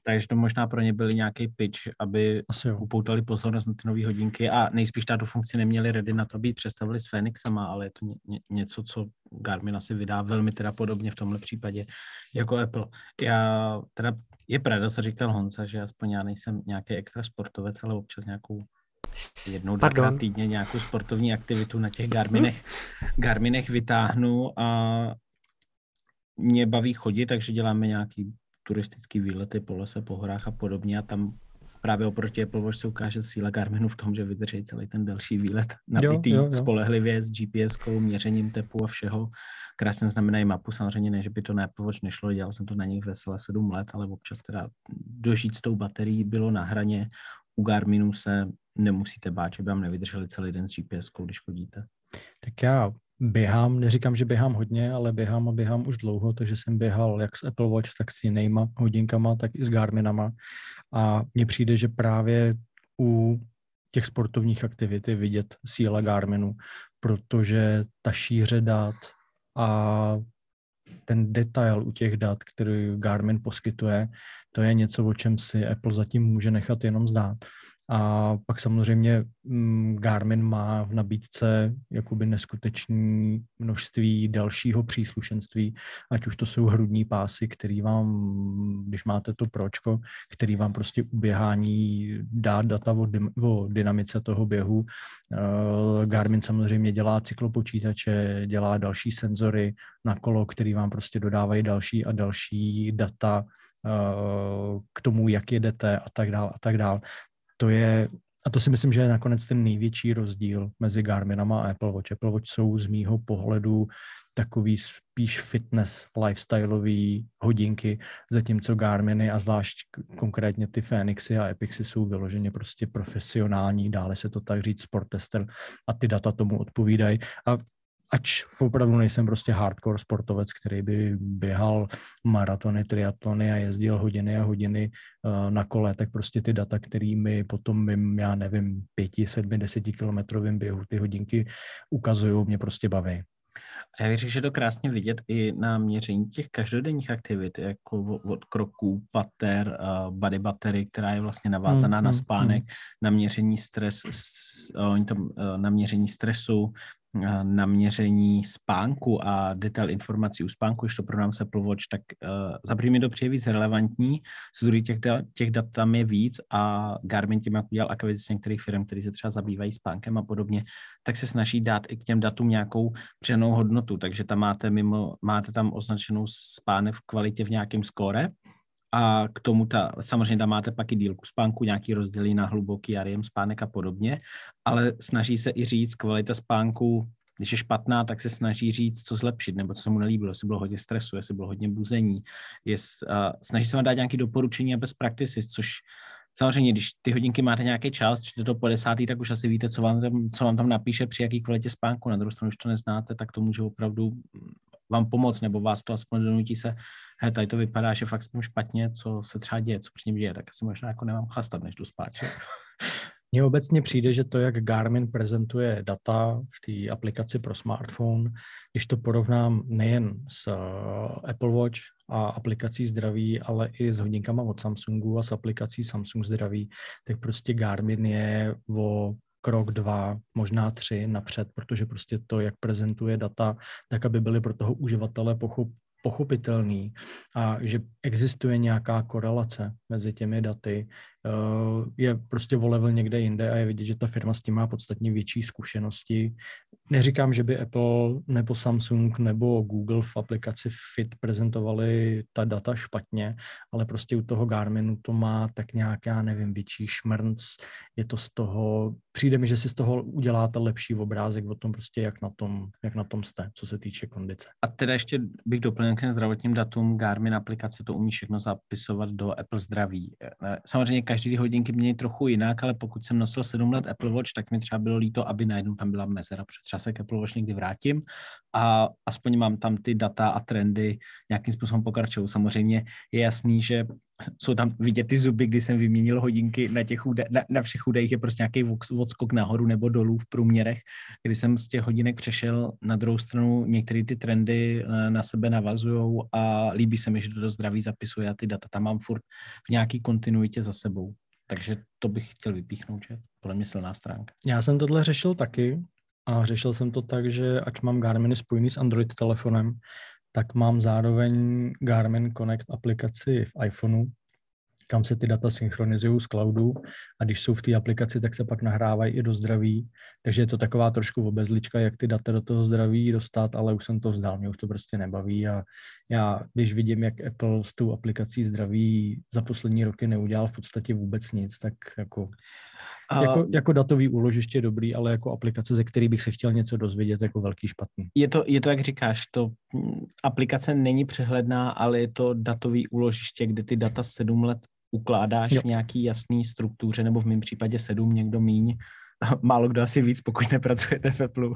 Takže to možná pro ně byl nějaký pitch, aby upoutali pozornost na ty nové hodinky. A nejspíš tu funkci neměli ready na to být představili s Phoenixem, ale je to ně, ně, něco, co Garmin asi vydá velmi teda podobně v tomhle případě jako Apple. Já teda, je pravda, co říkal Honza, že aspoň já nejsem nějaký extra sportovec, ale občas nějakou jednou, dvakrát týdně nějakou sportovní aktivitu na těch Garminech, Garminech vytáhnu a mě baví chodit, takže děláme nějaký turistický výlety po lese, po horách a podobně a tam právě oproti Apple Watch se ukáže síla Garminu v tom, že vydrží celý ten delší výlet nabitý jo, jo, jo. spolehlivě s GPS, měřením tepu a všeho. Krásně znamenají mapu, samozřejmě ne, že by to na Apple Watch nešlo, dělal jsem to na nich veselé sedm let, ale občas teda dožít s tou baterií bylo na hraně. U Garminu se nemusíte bát, že by vám nevydrželi celý den s GPS, když chodíte. Tak já běhám, neříkám, že běhám hodně, ale běhám a běhám už dlouho, takže jsem běhal jak s Apple Watch, tak s jinýma hodinkama, tak i s Garminama. A mně přijde, že právě u těch sportovních aktivit je vidět síla Garminu, protože ta šíře dat a ten detail u těch dat, který Garmin poskytuje, to je něco, o čem si Apple zatím může nechat jenom zdát. A pak samozřejmě mm, Garmin má v nabídce jakoby neskutečné množství dalšího příslušenství, ať už to jsou hrudní pásy, který vám, když máte to pročko, který vám prostě uběhání dá data o, dy, o dynamice toho běhu. Uh, Garmin samozřejmě dělá cyklopočítače, dělá další senzory na kolo, který vám prostě dodávají další a další data uh, k tomu, jak jedete a tak dál a tak dál to je, a to si myslím, že je nakonec ten největší rozdíl mezi Garminama a Apple Watch. Apple Watch jsou z mýho pohledu takový spíš fitness, lifestyleový hodinky, zatímco Garminy a zvlášť konkrétně ty Fenixy a Epixy jsou vyloženě prostě profesionální, dále se to tak říct sport tester a ty data tomu odpovídají. A ač opravdu nejsem prostě hardcore sportovec, který by běhal maratony, triatlony a jezdil hodiny a hodiny uh, na kole, tak prostě ty data, kterými potom mým, já nevím, pěti, sedmi, deseti kilometrovým běhu ty hodinky ukazují, mě prostě baví. A já věřím, že to krásně vidět i na měření těch každodenních aktivit, jako od kroků, pater, uh, body battery, která je vlastně navázaná mm, na spánek, mm. na měření stres, uh, na měření stresu, na měření spánku a detail informací u spánku, když to pro nás Apple Watch, tak uh, za první to přijde víc relevantní, z druhé těch, da, těch dat tam je víc a Garmin tím, jak udělal akvizici některých firm, které se třeba zabývají spánkem a podobně, tak se snaží dát i k těm datům nějakou přenou hodnotu, takže tam máte mimo, máte tam označenou spánek v kvalitě v nějakém skóre, a k tomu ta, samozřejmě tam máte pak i dílku spánku, nějaký rozdělí na hluboký REM spánek a podobně, ale snaží se i říct kvalita spánku, když je špatná, tak se snaží říct, co zlepšit, nebo co se mu nelíbilo, jestli bylo hodně stresu, jestli bylo hodně buzení, jest, uh, snaží se vám dát nějaké doporučení a best practices, což samozřejmě, když ty hodinky máte nějaký čas, čtete to po desátý, tak už asi víte, co vám, tam, co vám tam napíše při jaký kvalitě spánku. Na druhou stranu, když to neznáte, tak to může opravdu vám pomoct, nebo vás to aspoň donutí se, hej, tady to vypadá, že fakt spím špatně, co se třeba děje, co při něm děje, tak asi možná jako nemám chlastat, než jdu spát. Mně obecně přijde, že to, jak Garmin prezentuje data v té aplikaci pro smartphone, když to porovnám nejen s eh, Apple Watch a aplikací zdraví, ale i s hodinkama od Samsungu a s aplikací Samsung zdraví, tak prostě Garmin je o krok dva, možná tři napřed, protože prostě to, jak prezentuje data, tak aby byly pro toho uživatele pochop, pochopitelný. A že existuje nějaká korelace mezi těmi daty, je prostě o level někde jinde a je vidět, že ta firma s tím má podstatně větší zkušenosti. Neříkám, že by Apple nebo Samsung nebo Google v aplikaci Fit prezentovali ta data špatně, ale prostě u toho Garminu to má tak nějak, já nevím, větší šmrnc, je to z toho, přijde mi, že si z toho uděláte lepší obrázek o tom prostě, jak na tom, jak na tom jste, co se týče kondice. A teda ještě bych doplnil k zdravotním datům, Garmin aplikace to umí všechno zapisovat do Apple zdraví. Eh, samozřejmě každý hodinky mění trochu jinak, ale pokud jsem nosil 7 let Apple Watch, tak mi třeba bylo líto, aby najednou tam byla mezera, protože třeba se k Apple Watch někdy vrátím a aspoň mám tam ty data a trendy nějakým způsobem pokračují. Samozřejmě je jasný, že jsou tam vidět ty zuby, kdy jsem vyměnil hodinky na, těch úde, na, na všech údajích je prostě nějaký odskok nahoru nebo dolů v průměrech, kdy jsem z těch hodinek přešel na druhou stranu, některé ty trendy eh, na sebe navazují a líbí se mi, že do zdraví zapisuje a ty data tam mám furt v nějaký kontinuitě za sebou. Takže to bych chtěl vypíchnout, že podle mě silná stránka. Já jsem tohle řešil taky a řešil jsem to tak, že ať mám Garminy spojený s Android telefonem, tak mám zároveň Garmin Connect aplikaci v iPhoneu, kam se ty data synchronizují z cloudu a když jsou v té aplikaci, tak se pak nahrávají i do zdraví. Takže je to taková trošku obezlička, jak ty data do toho zdraví dostat, ale už jsem to vzdal, mě už to prostě nebaví a já, když vidím, jak Apple s tou aplikací zdraví za poslední roky neudělal v podstatě vůbec nic, tak jako a... Jako, jako datový úložiště je dobrý, ale jako aplikace, ze který bych se chtěl něco dozvědět, jako velký špatný. Je to, je to jak říkáš, to hm, aplikace není přehledná, ale je to datový úložiště, kde ty data sedm let ukládáš jo. v nějaký jasný struktuře, nebo v mém případě sedm, někdo míň, málo kdo asi víc, pokud nepracujete v Apple,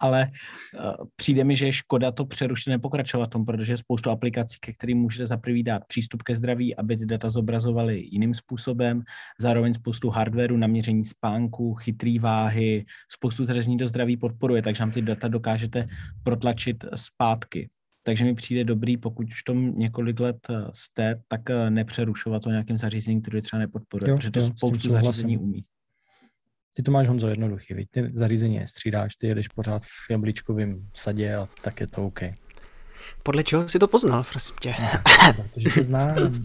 ale uh, přijde mi, že je škoda to přerušit, nepokračovat tom, protože je spoustu aplikací, ke kterým můžete za prvý dát přístup ke zdraví, aby ty data zobrazovaly jiným způsobem, zároveň spoustu hardwareu, naměření spánku, chytrý váhy, spoustu řezní do zdraví podporuje, takže vám ty data dokážete protlačit zpátky. Takže mi přijde dobrý, pokud už tom několik let eh, jste, tak eh, nepřerušovat to nějakým zařízením, které třeba nepodporuje, jo, protože to jo, spoustu zařízení umí. Ty to máš, Honzo, jednoduchý, víš? Ty zařízení je střídáš, ty jedeš pořád v jablíčkovém sadě a tak je to OK. Podle čeho jsi to poznal, prosím tě? No, protože se znám. uh,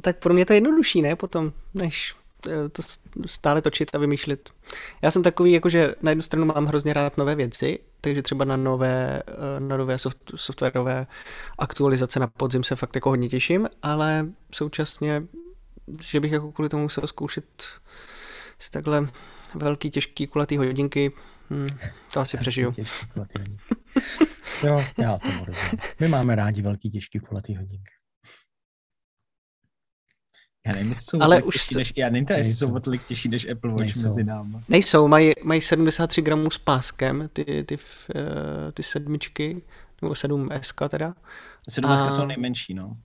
tak pro mě to je jednodušší, ne? Potom, než Eh, to stále točit a vymýšlet. Já jsem takový, jakože na jednu stranu mám hrozně rád nové věci, takže třeba na nové, eh, na nové soft, softwarové aktualizace na podzim se fakt jako hodně těším, ale současně, že bych jako kvůli tomu musel zkoušet si takhle velký, těžký, kulatý hodinky, hm, to asi přežiju. jo, já tomu rozumím. My máme rádi velký, těžký, kulatý hodinky. Já nevím, jestli jsou ale už než, já nevím, jestli jsou o tolik těžší než Apple Watch nejsou. mezi námi. Nejsou, mají, mají 73 gramů s páskem, ty, ty, ty, eh, ty sedmičky, nebo 7S teda. 7S a... jsou nejmenší, no.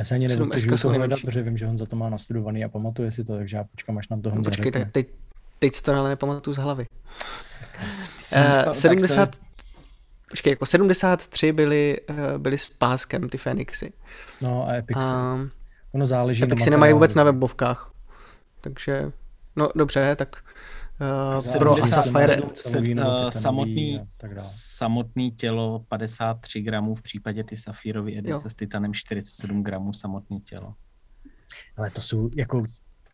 Já se ani nedokážu to hledat, protože vím, že on za to má nastudovaný a pamatuje si to, takže já počkám, až nám to Honza Počkej, teď, teď, teď to ale nepamatuju z hlavy. Uh, 70, počkej, jako 73 byly, byly s páskem ty Fenixy. No a Epixy. Uh, Ono záleží tak na nemají vůbec na webovkách. Takže, no dobře, tak Uh, pro Sapphire uh, samotný, samotný tělo 53 gramů, v případě ty Safírovy edice jo. s Titanem 47 gramů samotný tělo. Ale to jsou jako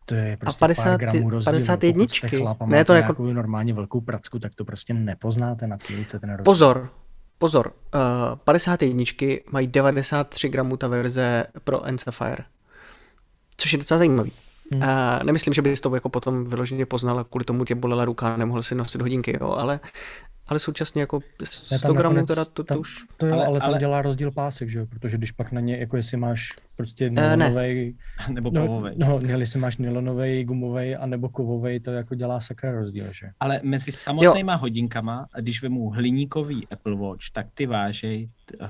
to je prostě a 50, pár gramů rozdíl. 51. Chlapa, ne, to jako... normálně velkou pracku, tak to prostě nepoznáte na té ruce ten rozdíl. Pozor, pozor. Uh, 51 mají 93 gramů ta verze pro Sapphire což je docela zajímavý. Hmm. A nemyslím, že bys to jako potom vyloženě poznal a kvůli tomu tě bolela ruka nemohl si nosit hodinky, jo, ale, ale současně jako 100 gramů teda to, tam, to už... To jo, ale, ale tam ale... dělá rozdíl pásek, že jo, protože když pak na ně, jako jestli máš prostě nylonovej... Ne. nebo no, kovovej. No, no, jestli máš nylonovej, gumovej a nebo kovovej, to jako dělá sakra rozdíl, že? Ale mezi samotnýma jo. hodinkama, když vemu hliníkový Apple Watch, tak ty vážej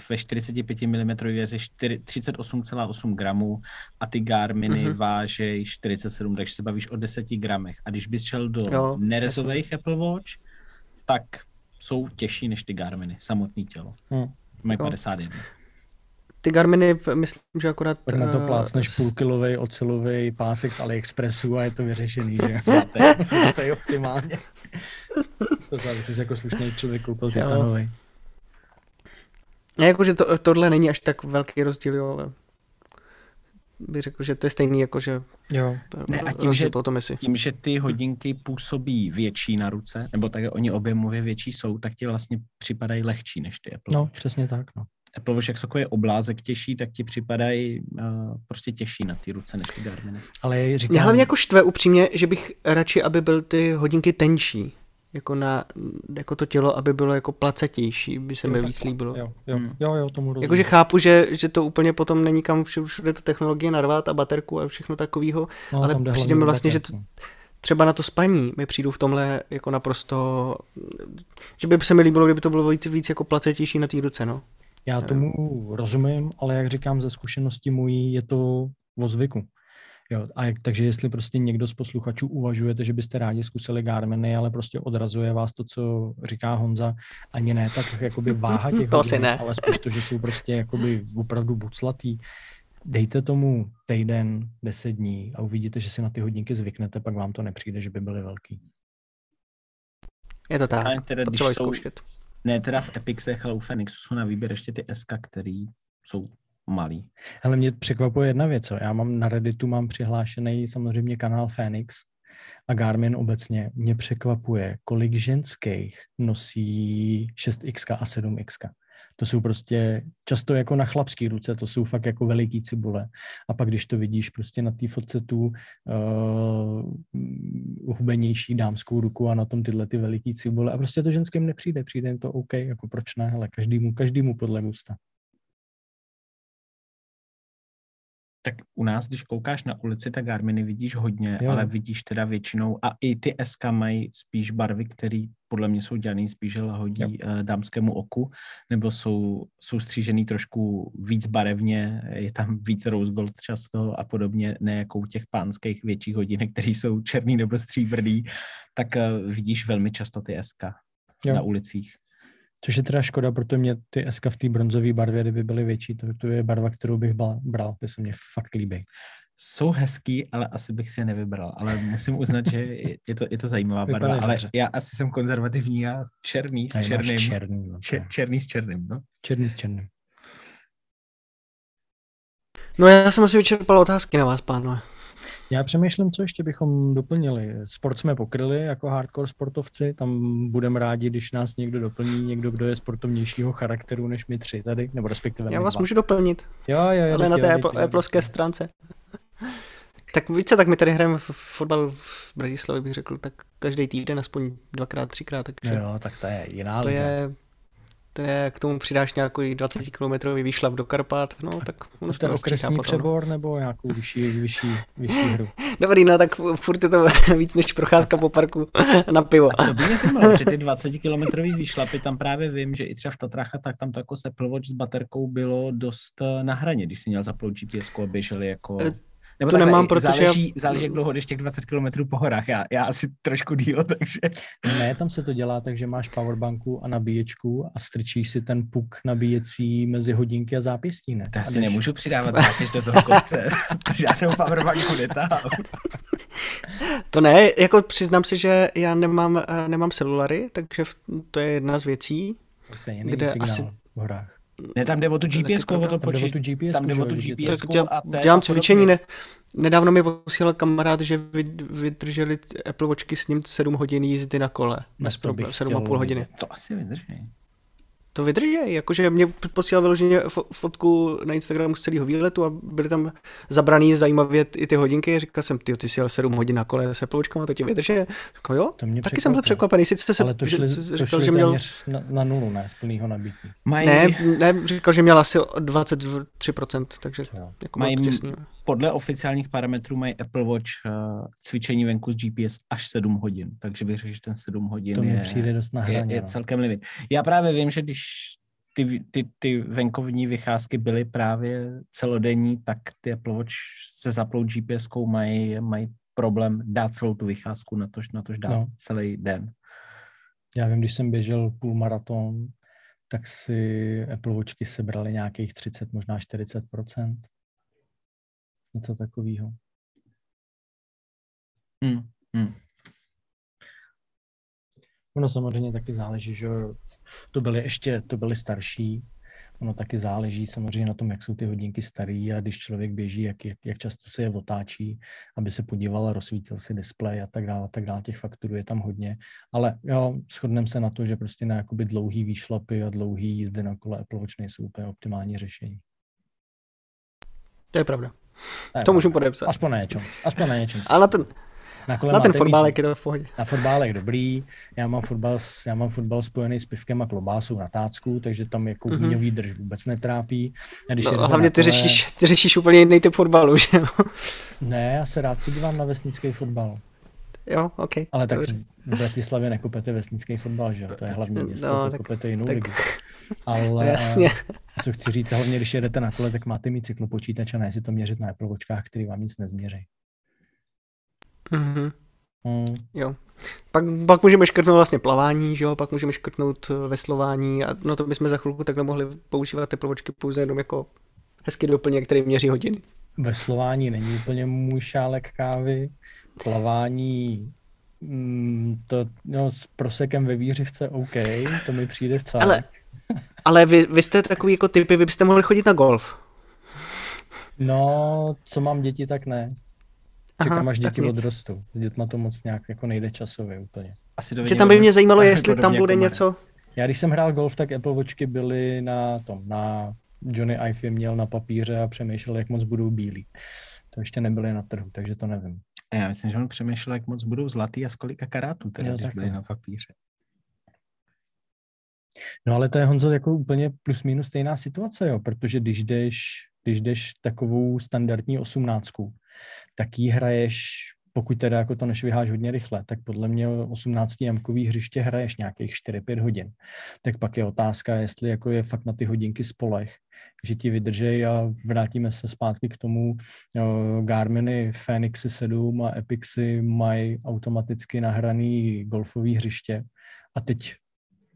ve 45 mm věře 38,8 gramů a ty Garminy mm-hmm. vážej 47, takže se bavíš o 10 gramech. A když bys šel do jo, nerezových Apple Watch, tak jsou těžší než ty Garminy, samotný tělo. Hmm. Mají 51. Ty Garminy, myslím, že akorát... Tak na to eh, plácneš půlkilový ocelový pásek z AliExpressu a je to vyřešený, že? to je optimálně. to závisí, jsi jako slušný člověk koupil titanový. Jakože to, tohle není až tak velký rozdíl, jo, ale bych řekl, že to je stejný jako, že jo. Ne, a tím, že, potom jestli. tím, že ty hodinky působí větší na ruce, nebo tak oni objemově větší jsou, tak ti vlastně připadají lehčí než ty Apple. No, přesně tak, no. Apple Watch, jak jsou oblázek těžší, tak ti připadají uh, prostě těžší na ty ruce než ty Garminy. Ale říkám... Mě hlavně jako štve upřímně, že bych radši, aby byly ty hodinky tenčí jako, na, jako to tělo, aby bylo jako placetější, by se mi víc líbilo. Jo, jo, hmm. jo, jo tomu rozumím. Jakože chápu, že, že to úplně potom není kam všude, všude tu technologie narvat a baterku a všechno takového, no, ale přijde mi vlastně, že to, třeba na to spaní mi přijdu v tomhle jako naprosto, že by se mi líbilo, kdyby to bylo víc, víc jako placetější na té ruce, no. Já tomu rozumím, ale jak říkám ze zkušenosti mojí, je to o zvyku. Jo, a jak, takže jestli prostě někdo z posluchačů uvažujete, že byste rádi zkusili Garminy, ale prostě odrazuje vás to, co říká Honza, ani ne tak jakoby váha těch to hodin, ne. ale spíš to, že jsou prostě jakoby opravdu buclatý. Dejte tomu týden, deset dní a uvidíte, že si na ty hodinky zvyknete, pak vám to nepřijde, že by byly velký. Je to tak, teda, když jsou- zkoušet. Ne, teda v Epixech, ale u Fenixu jsou na výběr ještě ty SK, který jsou malý. Ale mě překvapuje jedna věc, co já mám na Redditu mám přihlášený samozřejmě kanál Phoenix a Garmin obecně. Mě překvapuje, kolik ženských nosí 6X a 7X. To jsou prostě často jako na chlapský ruce, to jsou fakt jako veliký cibule. A pak, když to vidíš prostě na té fotce tu uh, hubenější dámskou ruku a na tom tyhle ty veliký cibule a prostě to ženským nepřijde, přijde jim to OK, jako proč ne, ale každému, každému podle gusta. Tak u nás, když koukáš na ulici, tak Garminy vidíš hodně, Jo. jo. ale vidíš teda většinou, a i ty SK mají spíš barvy, které podle mě jsou dělané spíš lahodí uh, dámskému oku, nebo jsou, jsou střížený trošku víc barevně, je tam víc rose gold často a podobně, ne jako u těch pánských větších hodinek, které jsou černý nebo stříbrný, tak uh, vidíš velmi často ty SK Jo. na ulicích. Což je teda škoda, protože mě ty SK v té bronzové barvě, kdyby byly větší, to, to je barva, kterou bych bal, bral, ty se mě fakt líbí. Jsou hezký, ale asi bych si je nevybral. Ale musím uznat, že je to, je to zajímavá barva. Vypadají Ale dobře. já asi jsem konzervativní a černý s Tady černým. černý, no, Čer, černý s černým, no. černý s černým. No já jsem asi vyčerpal otázky na vás, pánové. Já přemýšlím, co ještě bychom doplnili. Sport jsme pokryli jako hardcore sportovci, tam budeme rádi, když nás někdo doplní, někdo, kdo je sportovnějšího charakteru než my tři tady, nebo respektive Já vás dva. můžu doplnit, Jo, jo, jo. ale na té Apple, Appleovské stránce. Tak víš co, tak my tady hrajeme fotbal v Bratislavě, bych řekl, tak každý týden, aspoň dvakrát, třikrát, takže Jo, tak to je jiná to liga. je, to je, k tomu přidáš nějaký 20 km výšlap do Karpat, no tak ono se okresní potom, no. přebor nebo nějakou vyšší, vyšší, vyšší hru? Dobrý, no tak furt je to víc než procházka po parku na pivo. To by mě zajímalo, že ty 20-kilometrový výšlapy, tam právě vím, že i třeba v Tatrách a tak tam to jako s Apple Watch s baterkou bylo dost eh, na hraně, když si měl zapnout GPS a běželi jako... Nebo to takhle, nemám, protože záleží, já- záleží, jak dlouho jdeš těch 20 km po horách. Já, já asi trošku díl, takže... Ne, tam se to dělá tak, že máš powerbanku a nabíječku a strčíš si ten puk nabíjecí mezi hodinky a zápěstí, ne? To já si nemůžu přidávat zátěž do toho kopce. Žádnou powerbanku netahám. To ne, jako přiznám se, že já nemám, eh, nemám celulary, takže to je jedna z věcí. Stejně není kde signál asi- v horách. Ne, tam jde o tu GPS, o to Tam jde o počít. tu GPS, tam jde o tu GPS. Tak dělám, a dělám cvičení, ne, nedávno mi posílal kamarád, že vy- vydrželi Apple Watchky s ním 7 hodin jízdy na kole. No Bez to problém, bych 7,5 chtěl hodiny. To asi vydrží. To vydrží, jakože mě posílal vyloženě fo- fotku na Instagramu z celého výletu a byly tam zabraný zajímavě i ty hodinky. Říkal jsem, ty, ty jsi jel 7 hodin na kole s Apple Watchkama, to ti vydrží. Říkal, jo, To mě taky jsem byl překvapený. Sice jsem Ale to šli, že- to říkal, šli že měl, téměř na, na nulu, ne, z plného nabití. Mají, ne, ne, říkal, že měl asi o 23%, takže Jo. jako Mají podle oficiálních parametrů mají Apple Watch uh, cvičení venku s GPS až 7 hodin, takže bych řekl, že ten 7 hodin To je, přijde dost na je, hraně. je no. celkem limit. Já právě vím, že když ty, ty, ty venkovní vycházky byly právě celodenní, tak ty Apple Watch se zaplou gps mají, mají problém dát celou tu vycházku, na tož, na tož dát No. celý den. Já vím, když jsem běžel půlmaraton, tak si Apple Watchky sebrali nějakých 30, možná 40% Něco takového. Hmm. Hmm. Ono samozřejmě taky záleží, že to byly ještě, to byly starší, ono taky záleží samozřejmě na tom, jak jsou ty hodinky starý a když člověk běží, jak, jak, jak často se je otáčí, aby se podíval a rozsvítil si displej a tak dále, a tak dále, těch faktorů je tam hodně, ale jo, shodneme se na to, že prostě na jakoby dlouhý výšlapy a dlouhý jízdy na kole Apple Watch nejsou úplně optimální řešení. To je pravda. To můžu podepsat. Aspoň na něčem, aspoň na něčem. Ale na ten, na, kole na ten máte mít- fotbálek je to v pohodě. Na fotbálek dobrý, já mám fotbal, já mám fotbal spojený s pivkem a klobásou na tácku, takže tam jako Mhm. mm-hmm. výdrž vůbec netrápí. A když No, hlavně ty kole- řešíš, ty řešíš úplně jiný typ fotbalu, že jo? Ne, já se rád podívám na vesnický fotbal. Jo, OK. Ale tak dobře. v Bratislavě nekupete vesnický fotbal, že jo? To je hlavní město, No, to tak- kupete jinou tak- ligu. Ale Jasně. co chci říct, hlavně když jedete na kole, tak máte mít cyklopočítač a ne si to měřit na Apple který vám nic nezměří. Mhm. Hmm. Jo. Pak, pak můžeme škrtnout vlastně plavání, že jo, pak můžeme škrtnout eh, veslování a no to bychom za chvilku takhle mohli používat teplovočky pouze jenom jako hezký doplněk, který měří hodiny. Veslování není úplně můj šálek kávy. Plavání Mm, to no, s prosekem ve výřivce OK, to mi přijde vcela. Ale, ale vy, vy jste takový jako typy, vy byste mohli chodit na golf. No, co mám děti, tak ne. Čekám, Aha, až děti odrostou. S dětma to moc nějak jako nejde časově úplně. Asi to tam by mě zajímalo, jestli tam bude jako něco... Já když jsem hrál golf, tak Apple Watchky byly na tom, na Johnny Ive měl na papíře a přemýšlel, jak moc budou bílí. To ještě nebyly na trhu, takže to nevím. Já myslím, že on přemýšlel, jak moc budou zlatý a z kolika karátů teda, jo, když byly na papíře. No ale to je Honzo jako úplně plus minus stejná situace, jo, protože když jdeš, když jdeš takovou standardní osmnáctku, tak ji hraješ pokud teda jako to nešviháš hodně rychle, tak podle mě 18 jamkový hřiště hraješ nějakých 4-5 hodin. Tak pak je otázka, jestli jako je fakt na ty hodinky spolech, že ti vydržej a vrátíme se zpátky k tomu. Garminy Phoenixy 7 a Epixy mají automaticky nahraný golfový hřiště a teď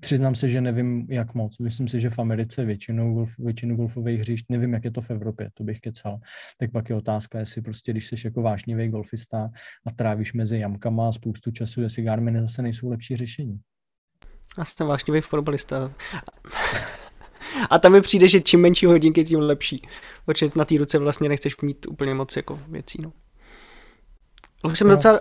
Přiznám se, že nevím, jak moc. Myslím si, že v Americe většinou, golf, většinu golfových hřišť, nevím, jak je to v Evropě, to bych kecal. Tak pak je otázka, jestli prostě, když jsi jako vášnivý golfista a trávíš mezi jamkama a spoustu času, jestli Garminy zase nejsou lepší řešení. Já jsem vášnivý fotbalista. A tam mi přijde, že čím menší hodinky, tím lepší. Protože na té ruce vlastně nechceš mít úplně moc jako věcí. No. Už jsem no, docela,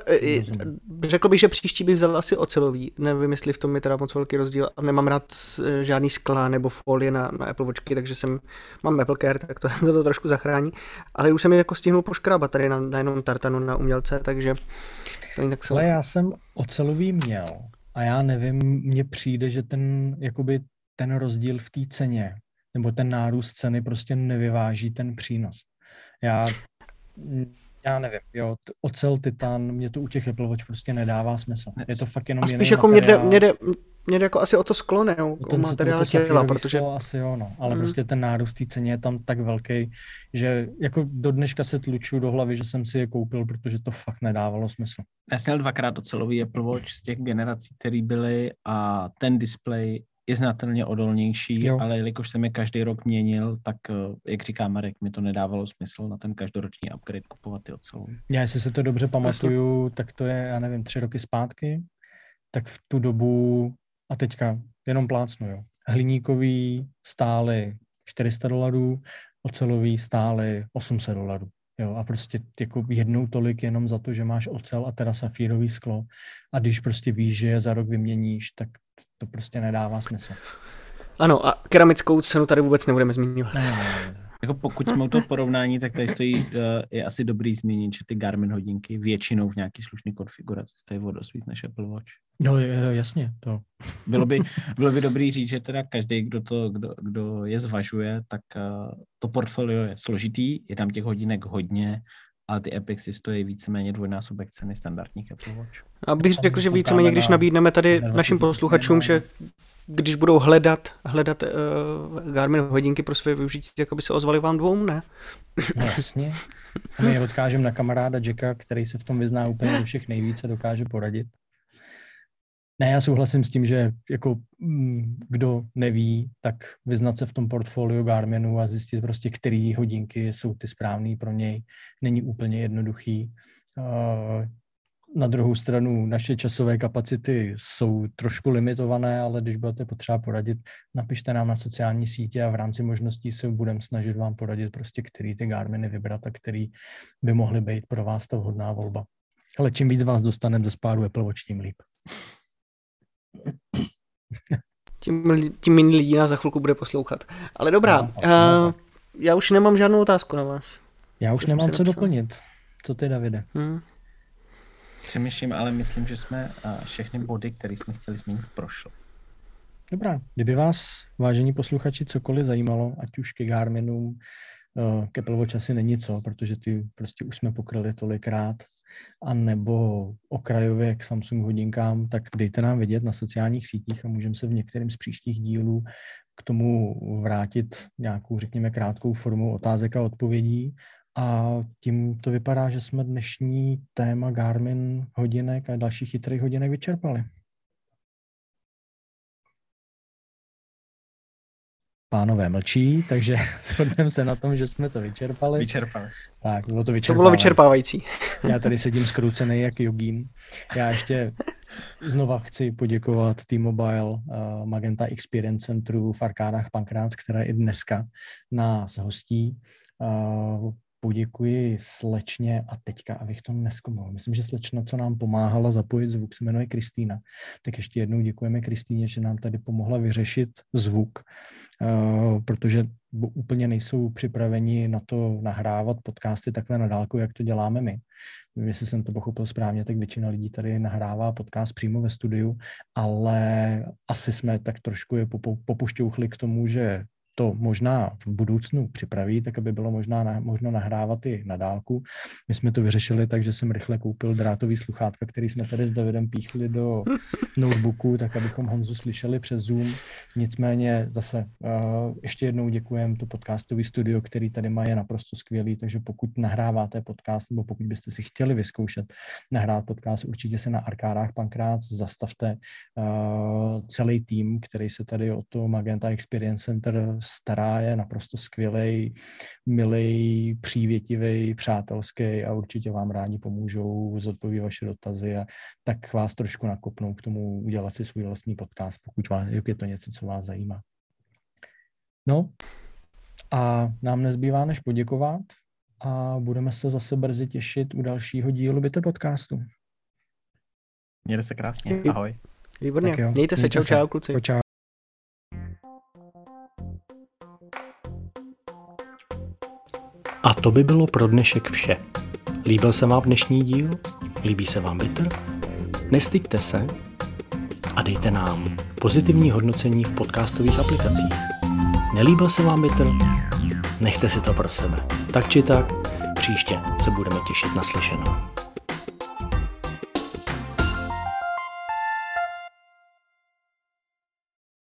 řekl bych, že příští bych vzal asi ocelový. Nevím, jestli v tom je teda moc velký rozdíl. A nemám rád eh, žádný skla nebo folie na, na Apple Watchky, takže jsem, mám Apple Care, tak to, to, to trošku zachrání. Ale už jsem je jako stihnul poškrábat tady na, na jenom tartanu na umělce, takže to tak se... Ale já jsem ocelový měl a já nevím, mně přijde, že ten, jakoby ten rozdíl v té ceně, nebo ten nárůst ceny prostě nevyváží ten přínos. Já já nevím, jo, ocel, titan, mě to u těch Apple Watch prostě nedává smysl. Je to fakt jenom A spíš jako mě jde, mě, jde, mě jde jako asi o to sklo, ne, o, o materiál těla, protože... Sklo, asi jo, no, ale mm. prostě ten nárůst té ceně je tam tak velký, že jako do dneška se tluču do hlavy, že jsem si je koupil, protože to fakt nedávalo smysl. Já jsem měl dvakrát ocelový Apple Watch z těch generací, které byly a ten display je znatelně odolnější, jo. ale jelikož jsem je každý rok měnil, tak, eh, jak říká Marek, mi to nedávalo smysl na ten každoroční upgrade kupovat ty ocelou. Já, jestli se to dobře pamatuju, Jasně. tak to je, já nevím, tři roky zpátky, tak v tu dobu, a teďka jenom plácnu, jo, hliníkový stály 400 dolarů, ocelový stály 800 dolarů. Jo, a prostě jako jednou tolik jenom za to, že máš ocel a teda safírový sklo. A když prostě víš, že je za rok vyměníš, tak to prostě nedává smysl. Ano, a keramickou cenu tady vůbec nebudeme zmiňovat. Ne, ne, ne. Jako pokud jsme u toho porovnání, tak tady stojí, uh, je asi dobrý zmínit, že ty Garmin hodinky většinou v nějaký slušný konfiguraci stojí o dost víc než Apple Watch. No jasně, to. Bylo by, bylo by dobrý říct, že teda každý, kdo, to, kdo, kdo je zvažuje, tak uh, to portfolio je složitý, je tam těch hodinek hodně, ale ty Epixy stojí víceméně dvojnásobek ceny standardních Apple Watch. A bych řekl, že víceméně, když nabídneme tady našim posluchačům, že když budou hledat, hledat uh, Garmin hodinky pro své využití, tak aby se ozvali vám dvou, ne? No, jasně. A my je odkážeme na kamaráda Jacka, který se v tom vyzná úplně do všech nejvíce, dokáže poradit. Ne, já souhlasím s tím, že jako mm, kdo neví, tak vyznat se v tom portfoliu Garminu a zjistit prostě, který hodinky jsou ty správné pro něj, není úplně jednoduchý. Na druhou stranu naše časové kapacity jsou trošku limitované, ale když budete potřeba poradit, napište nám na sociální sítě a v rámci možností se budeme snažit vám poradit prostě, který ty Garminy vybrat a který by mohly být pro vás ta vhodná volba. Ale čím víc vás dostaneme do spádu Apple Watch, tím líp. Tím, tím méně lidí nás za chvilku bude poslouchat. Ale dobrá, no, uh, já už nemám žádnou otázku na vás. Já už co nemám co doplnit. Co ty, Davide? Hmm. Přemýšlím, ale myslím, že jsme všechny body, které jsme chtěli zmínit, prošli. Dobrá, kdyby vás, vážení posluchači, cokoliv zajímalo, ať už ke Garminům, ke Apple Watch asi není co, protože ty prostě už jsme pokryli tolikrát, a nebo okrajově k Samsung hodinkám, tak dejte nám vědět na sociálních sítích a můžeme se v některém z příštích dílů k tomu vrátit nějakou, řekněme, krátkou formu otázek a odpovědí. A tím to vypadá, že jsme dnešní téma Garmin hodinek a dalších chytrých hodinek vyčerpali. Pánové mlčí, takže shodneme se na tom, že jsme to vyčerpali. Vyčerpali. Tak, bylo to vyčerpávající. To bylo vyčerpávající. Já tady sedím skroucený jak jogín. Já ještě znova chci poděkovat T-Mobile uh, Magenta Experience Centru v Arkádách Pankrác, která i dneska nás hostí. Uh, poděkuji slečně a teďka, abych to neskomal. Myslím, že slečna, co nám pomáhala zapojit zvuk, se jmenuje Kristýna. Tak ještě jednou děkujeme Kristýně, že nám tady pomohla vyřešit zvuk, uh, protože úplně nejsou připraveni na to nahrávat podcasty takhle na dálku, jak to děláme my. Jestli jsem to pochopil správně, tak většina lidí tady nahrává podcast přímo ve studiu, ale asi jsme tak trošku je popušťouchli k tomu, že to možná v budoucnu připraví, tak aby bylo možná na, možno nahrávat i na dálku. My jsme to vyřešili tak, že jsem rychle koupil drátový sluchátka, který jsme tady s Davidem píchli do notebooku, tak abychom Honzu slyšeli přes Zoom. Nicméně zase uh, ještě jednou děkujem to podcastový studio, který tady má, je naprosto skvělý, takže pokud nahráváte podcast, nebo pokud byste si chtěli vyzkoušet nahrát podcast, určitě se na Arkádách Pankrát zastavte uh, celý tým, který se tady o to Magenta Experience Center stará, je naprosto skvělý, milý, přívětivý, přátelský a určitě vám rádi pomůžou, zodpoví vaše dotazy a tak vás trošku nakopnou k tomu udělat si svůj vlastní podcast, pokud vás, je to něco, co vás zajímá. No a nám nezbývá než poděkovat a budeme se zase brzy těšit u dalšího dílu Bitter podcastu. Mějte se krásně, ahoj. Výborně, mějte se, Mějte čau, se. čau, kluci. Čau. A to by bylo pro dnešek vše. Líbil se vám dnešní díl? Líbí se vám Bitter? Nestyďte se a dejte nám pozitivní hodnocení v podcastových aplikacích. Nelíbil se vám Bitter? Nechte si to pro sebe. Tak či tak, příště se budeme těšit na slyšenou.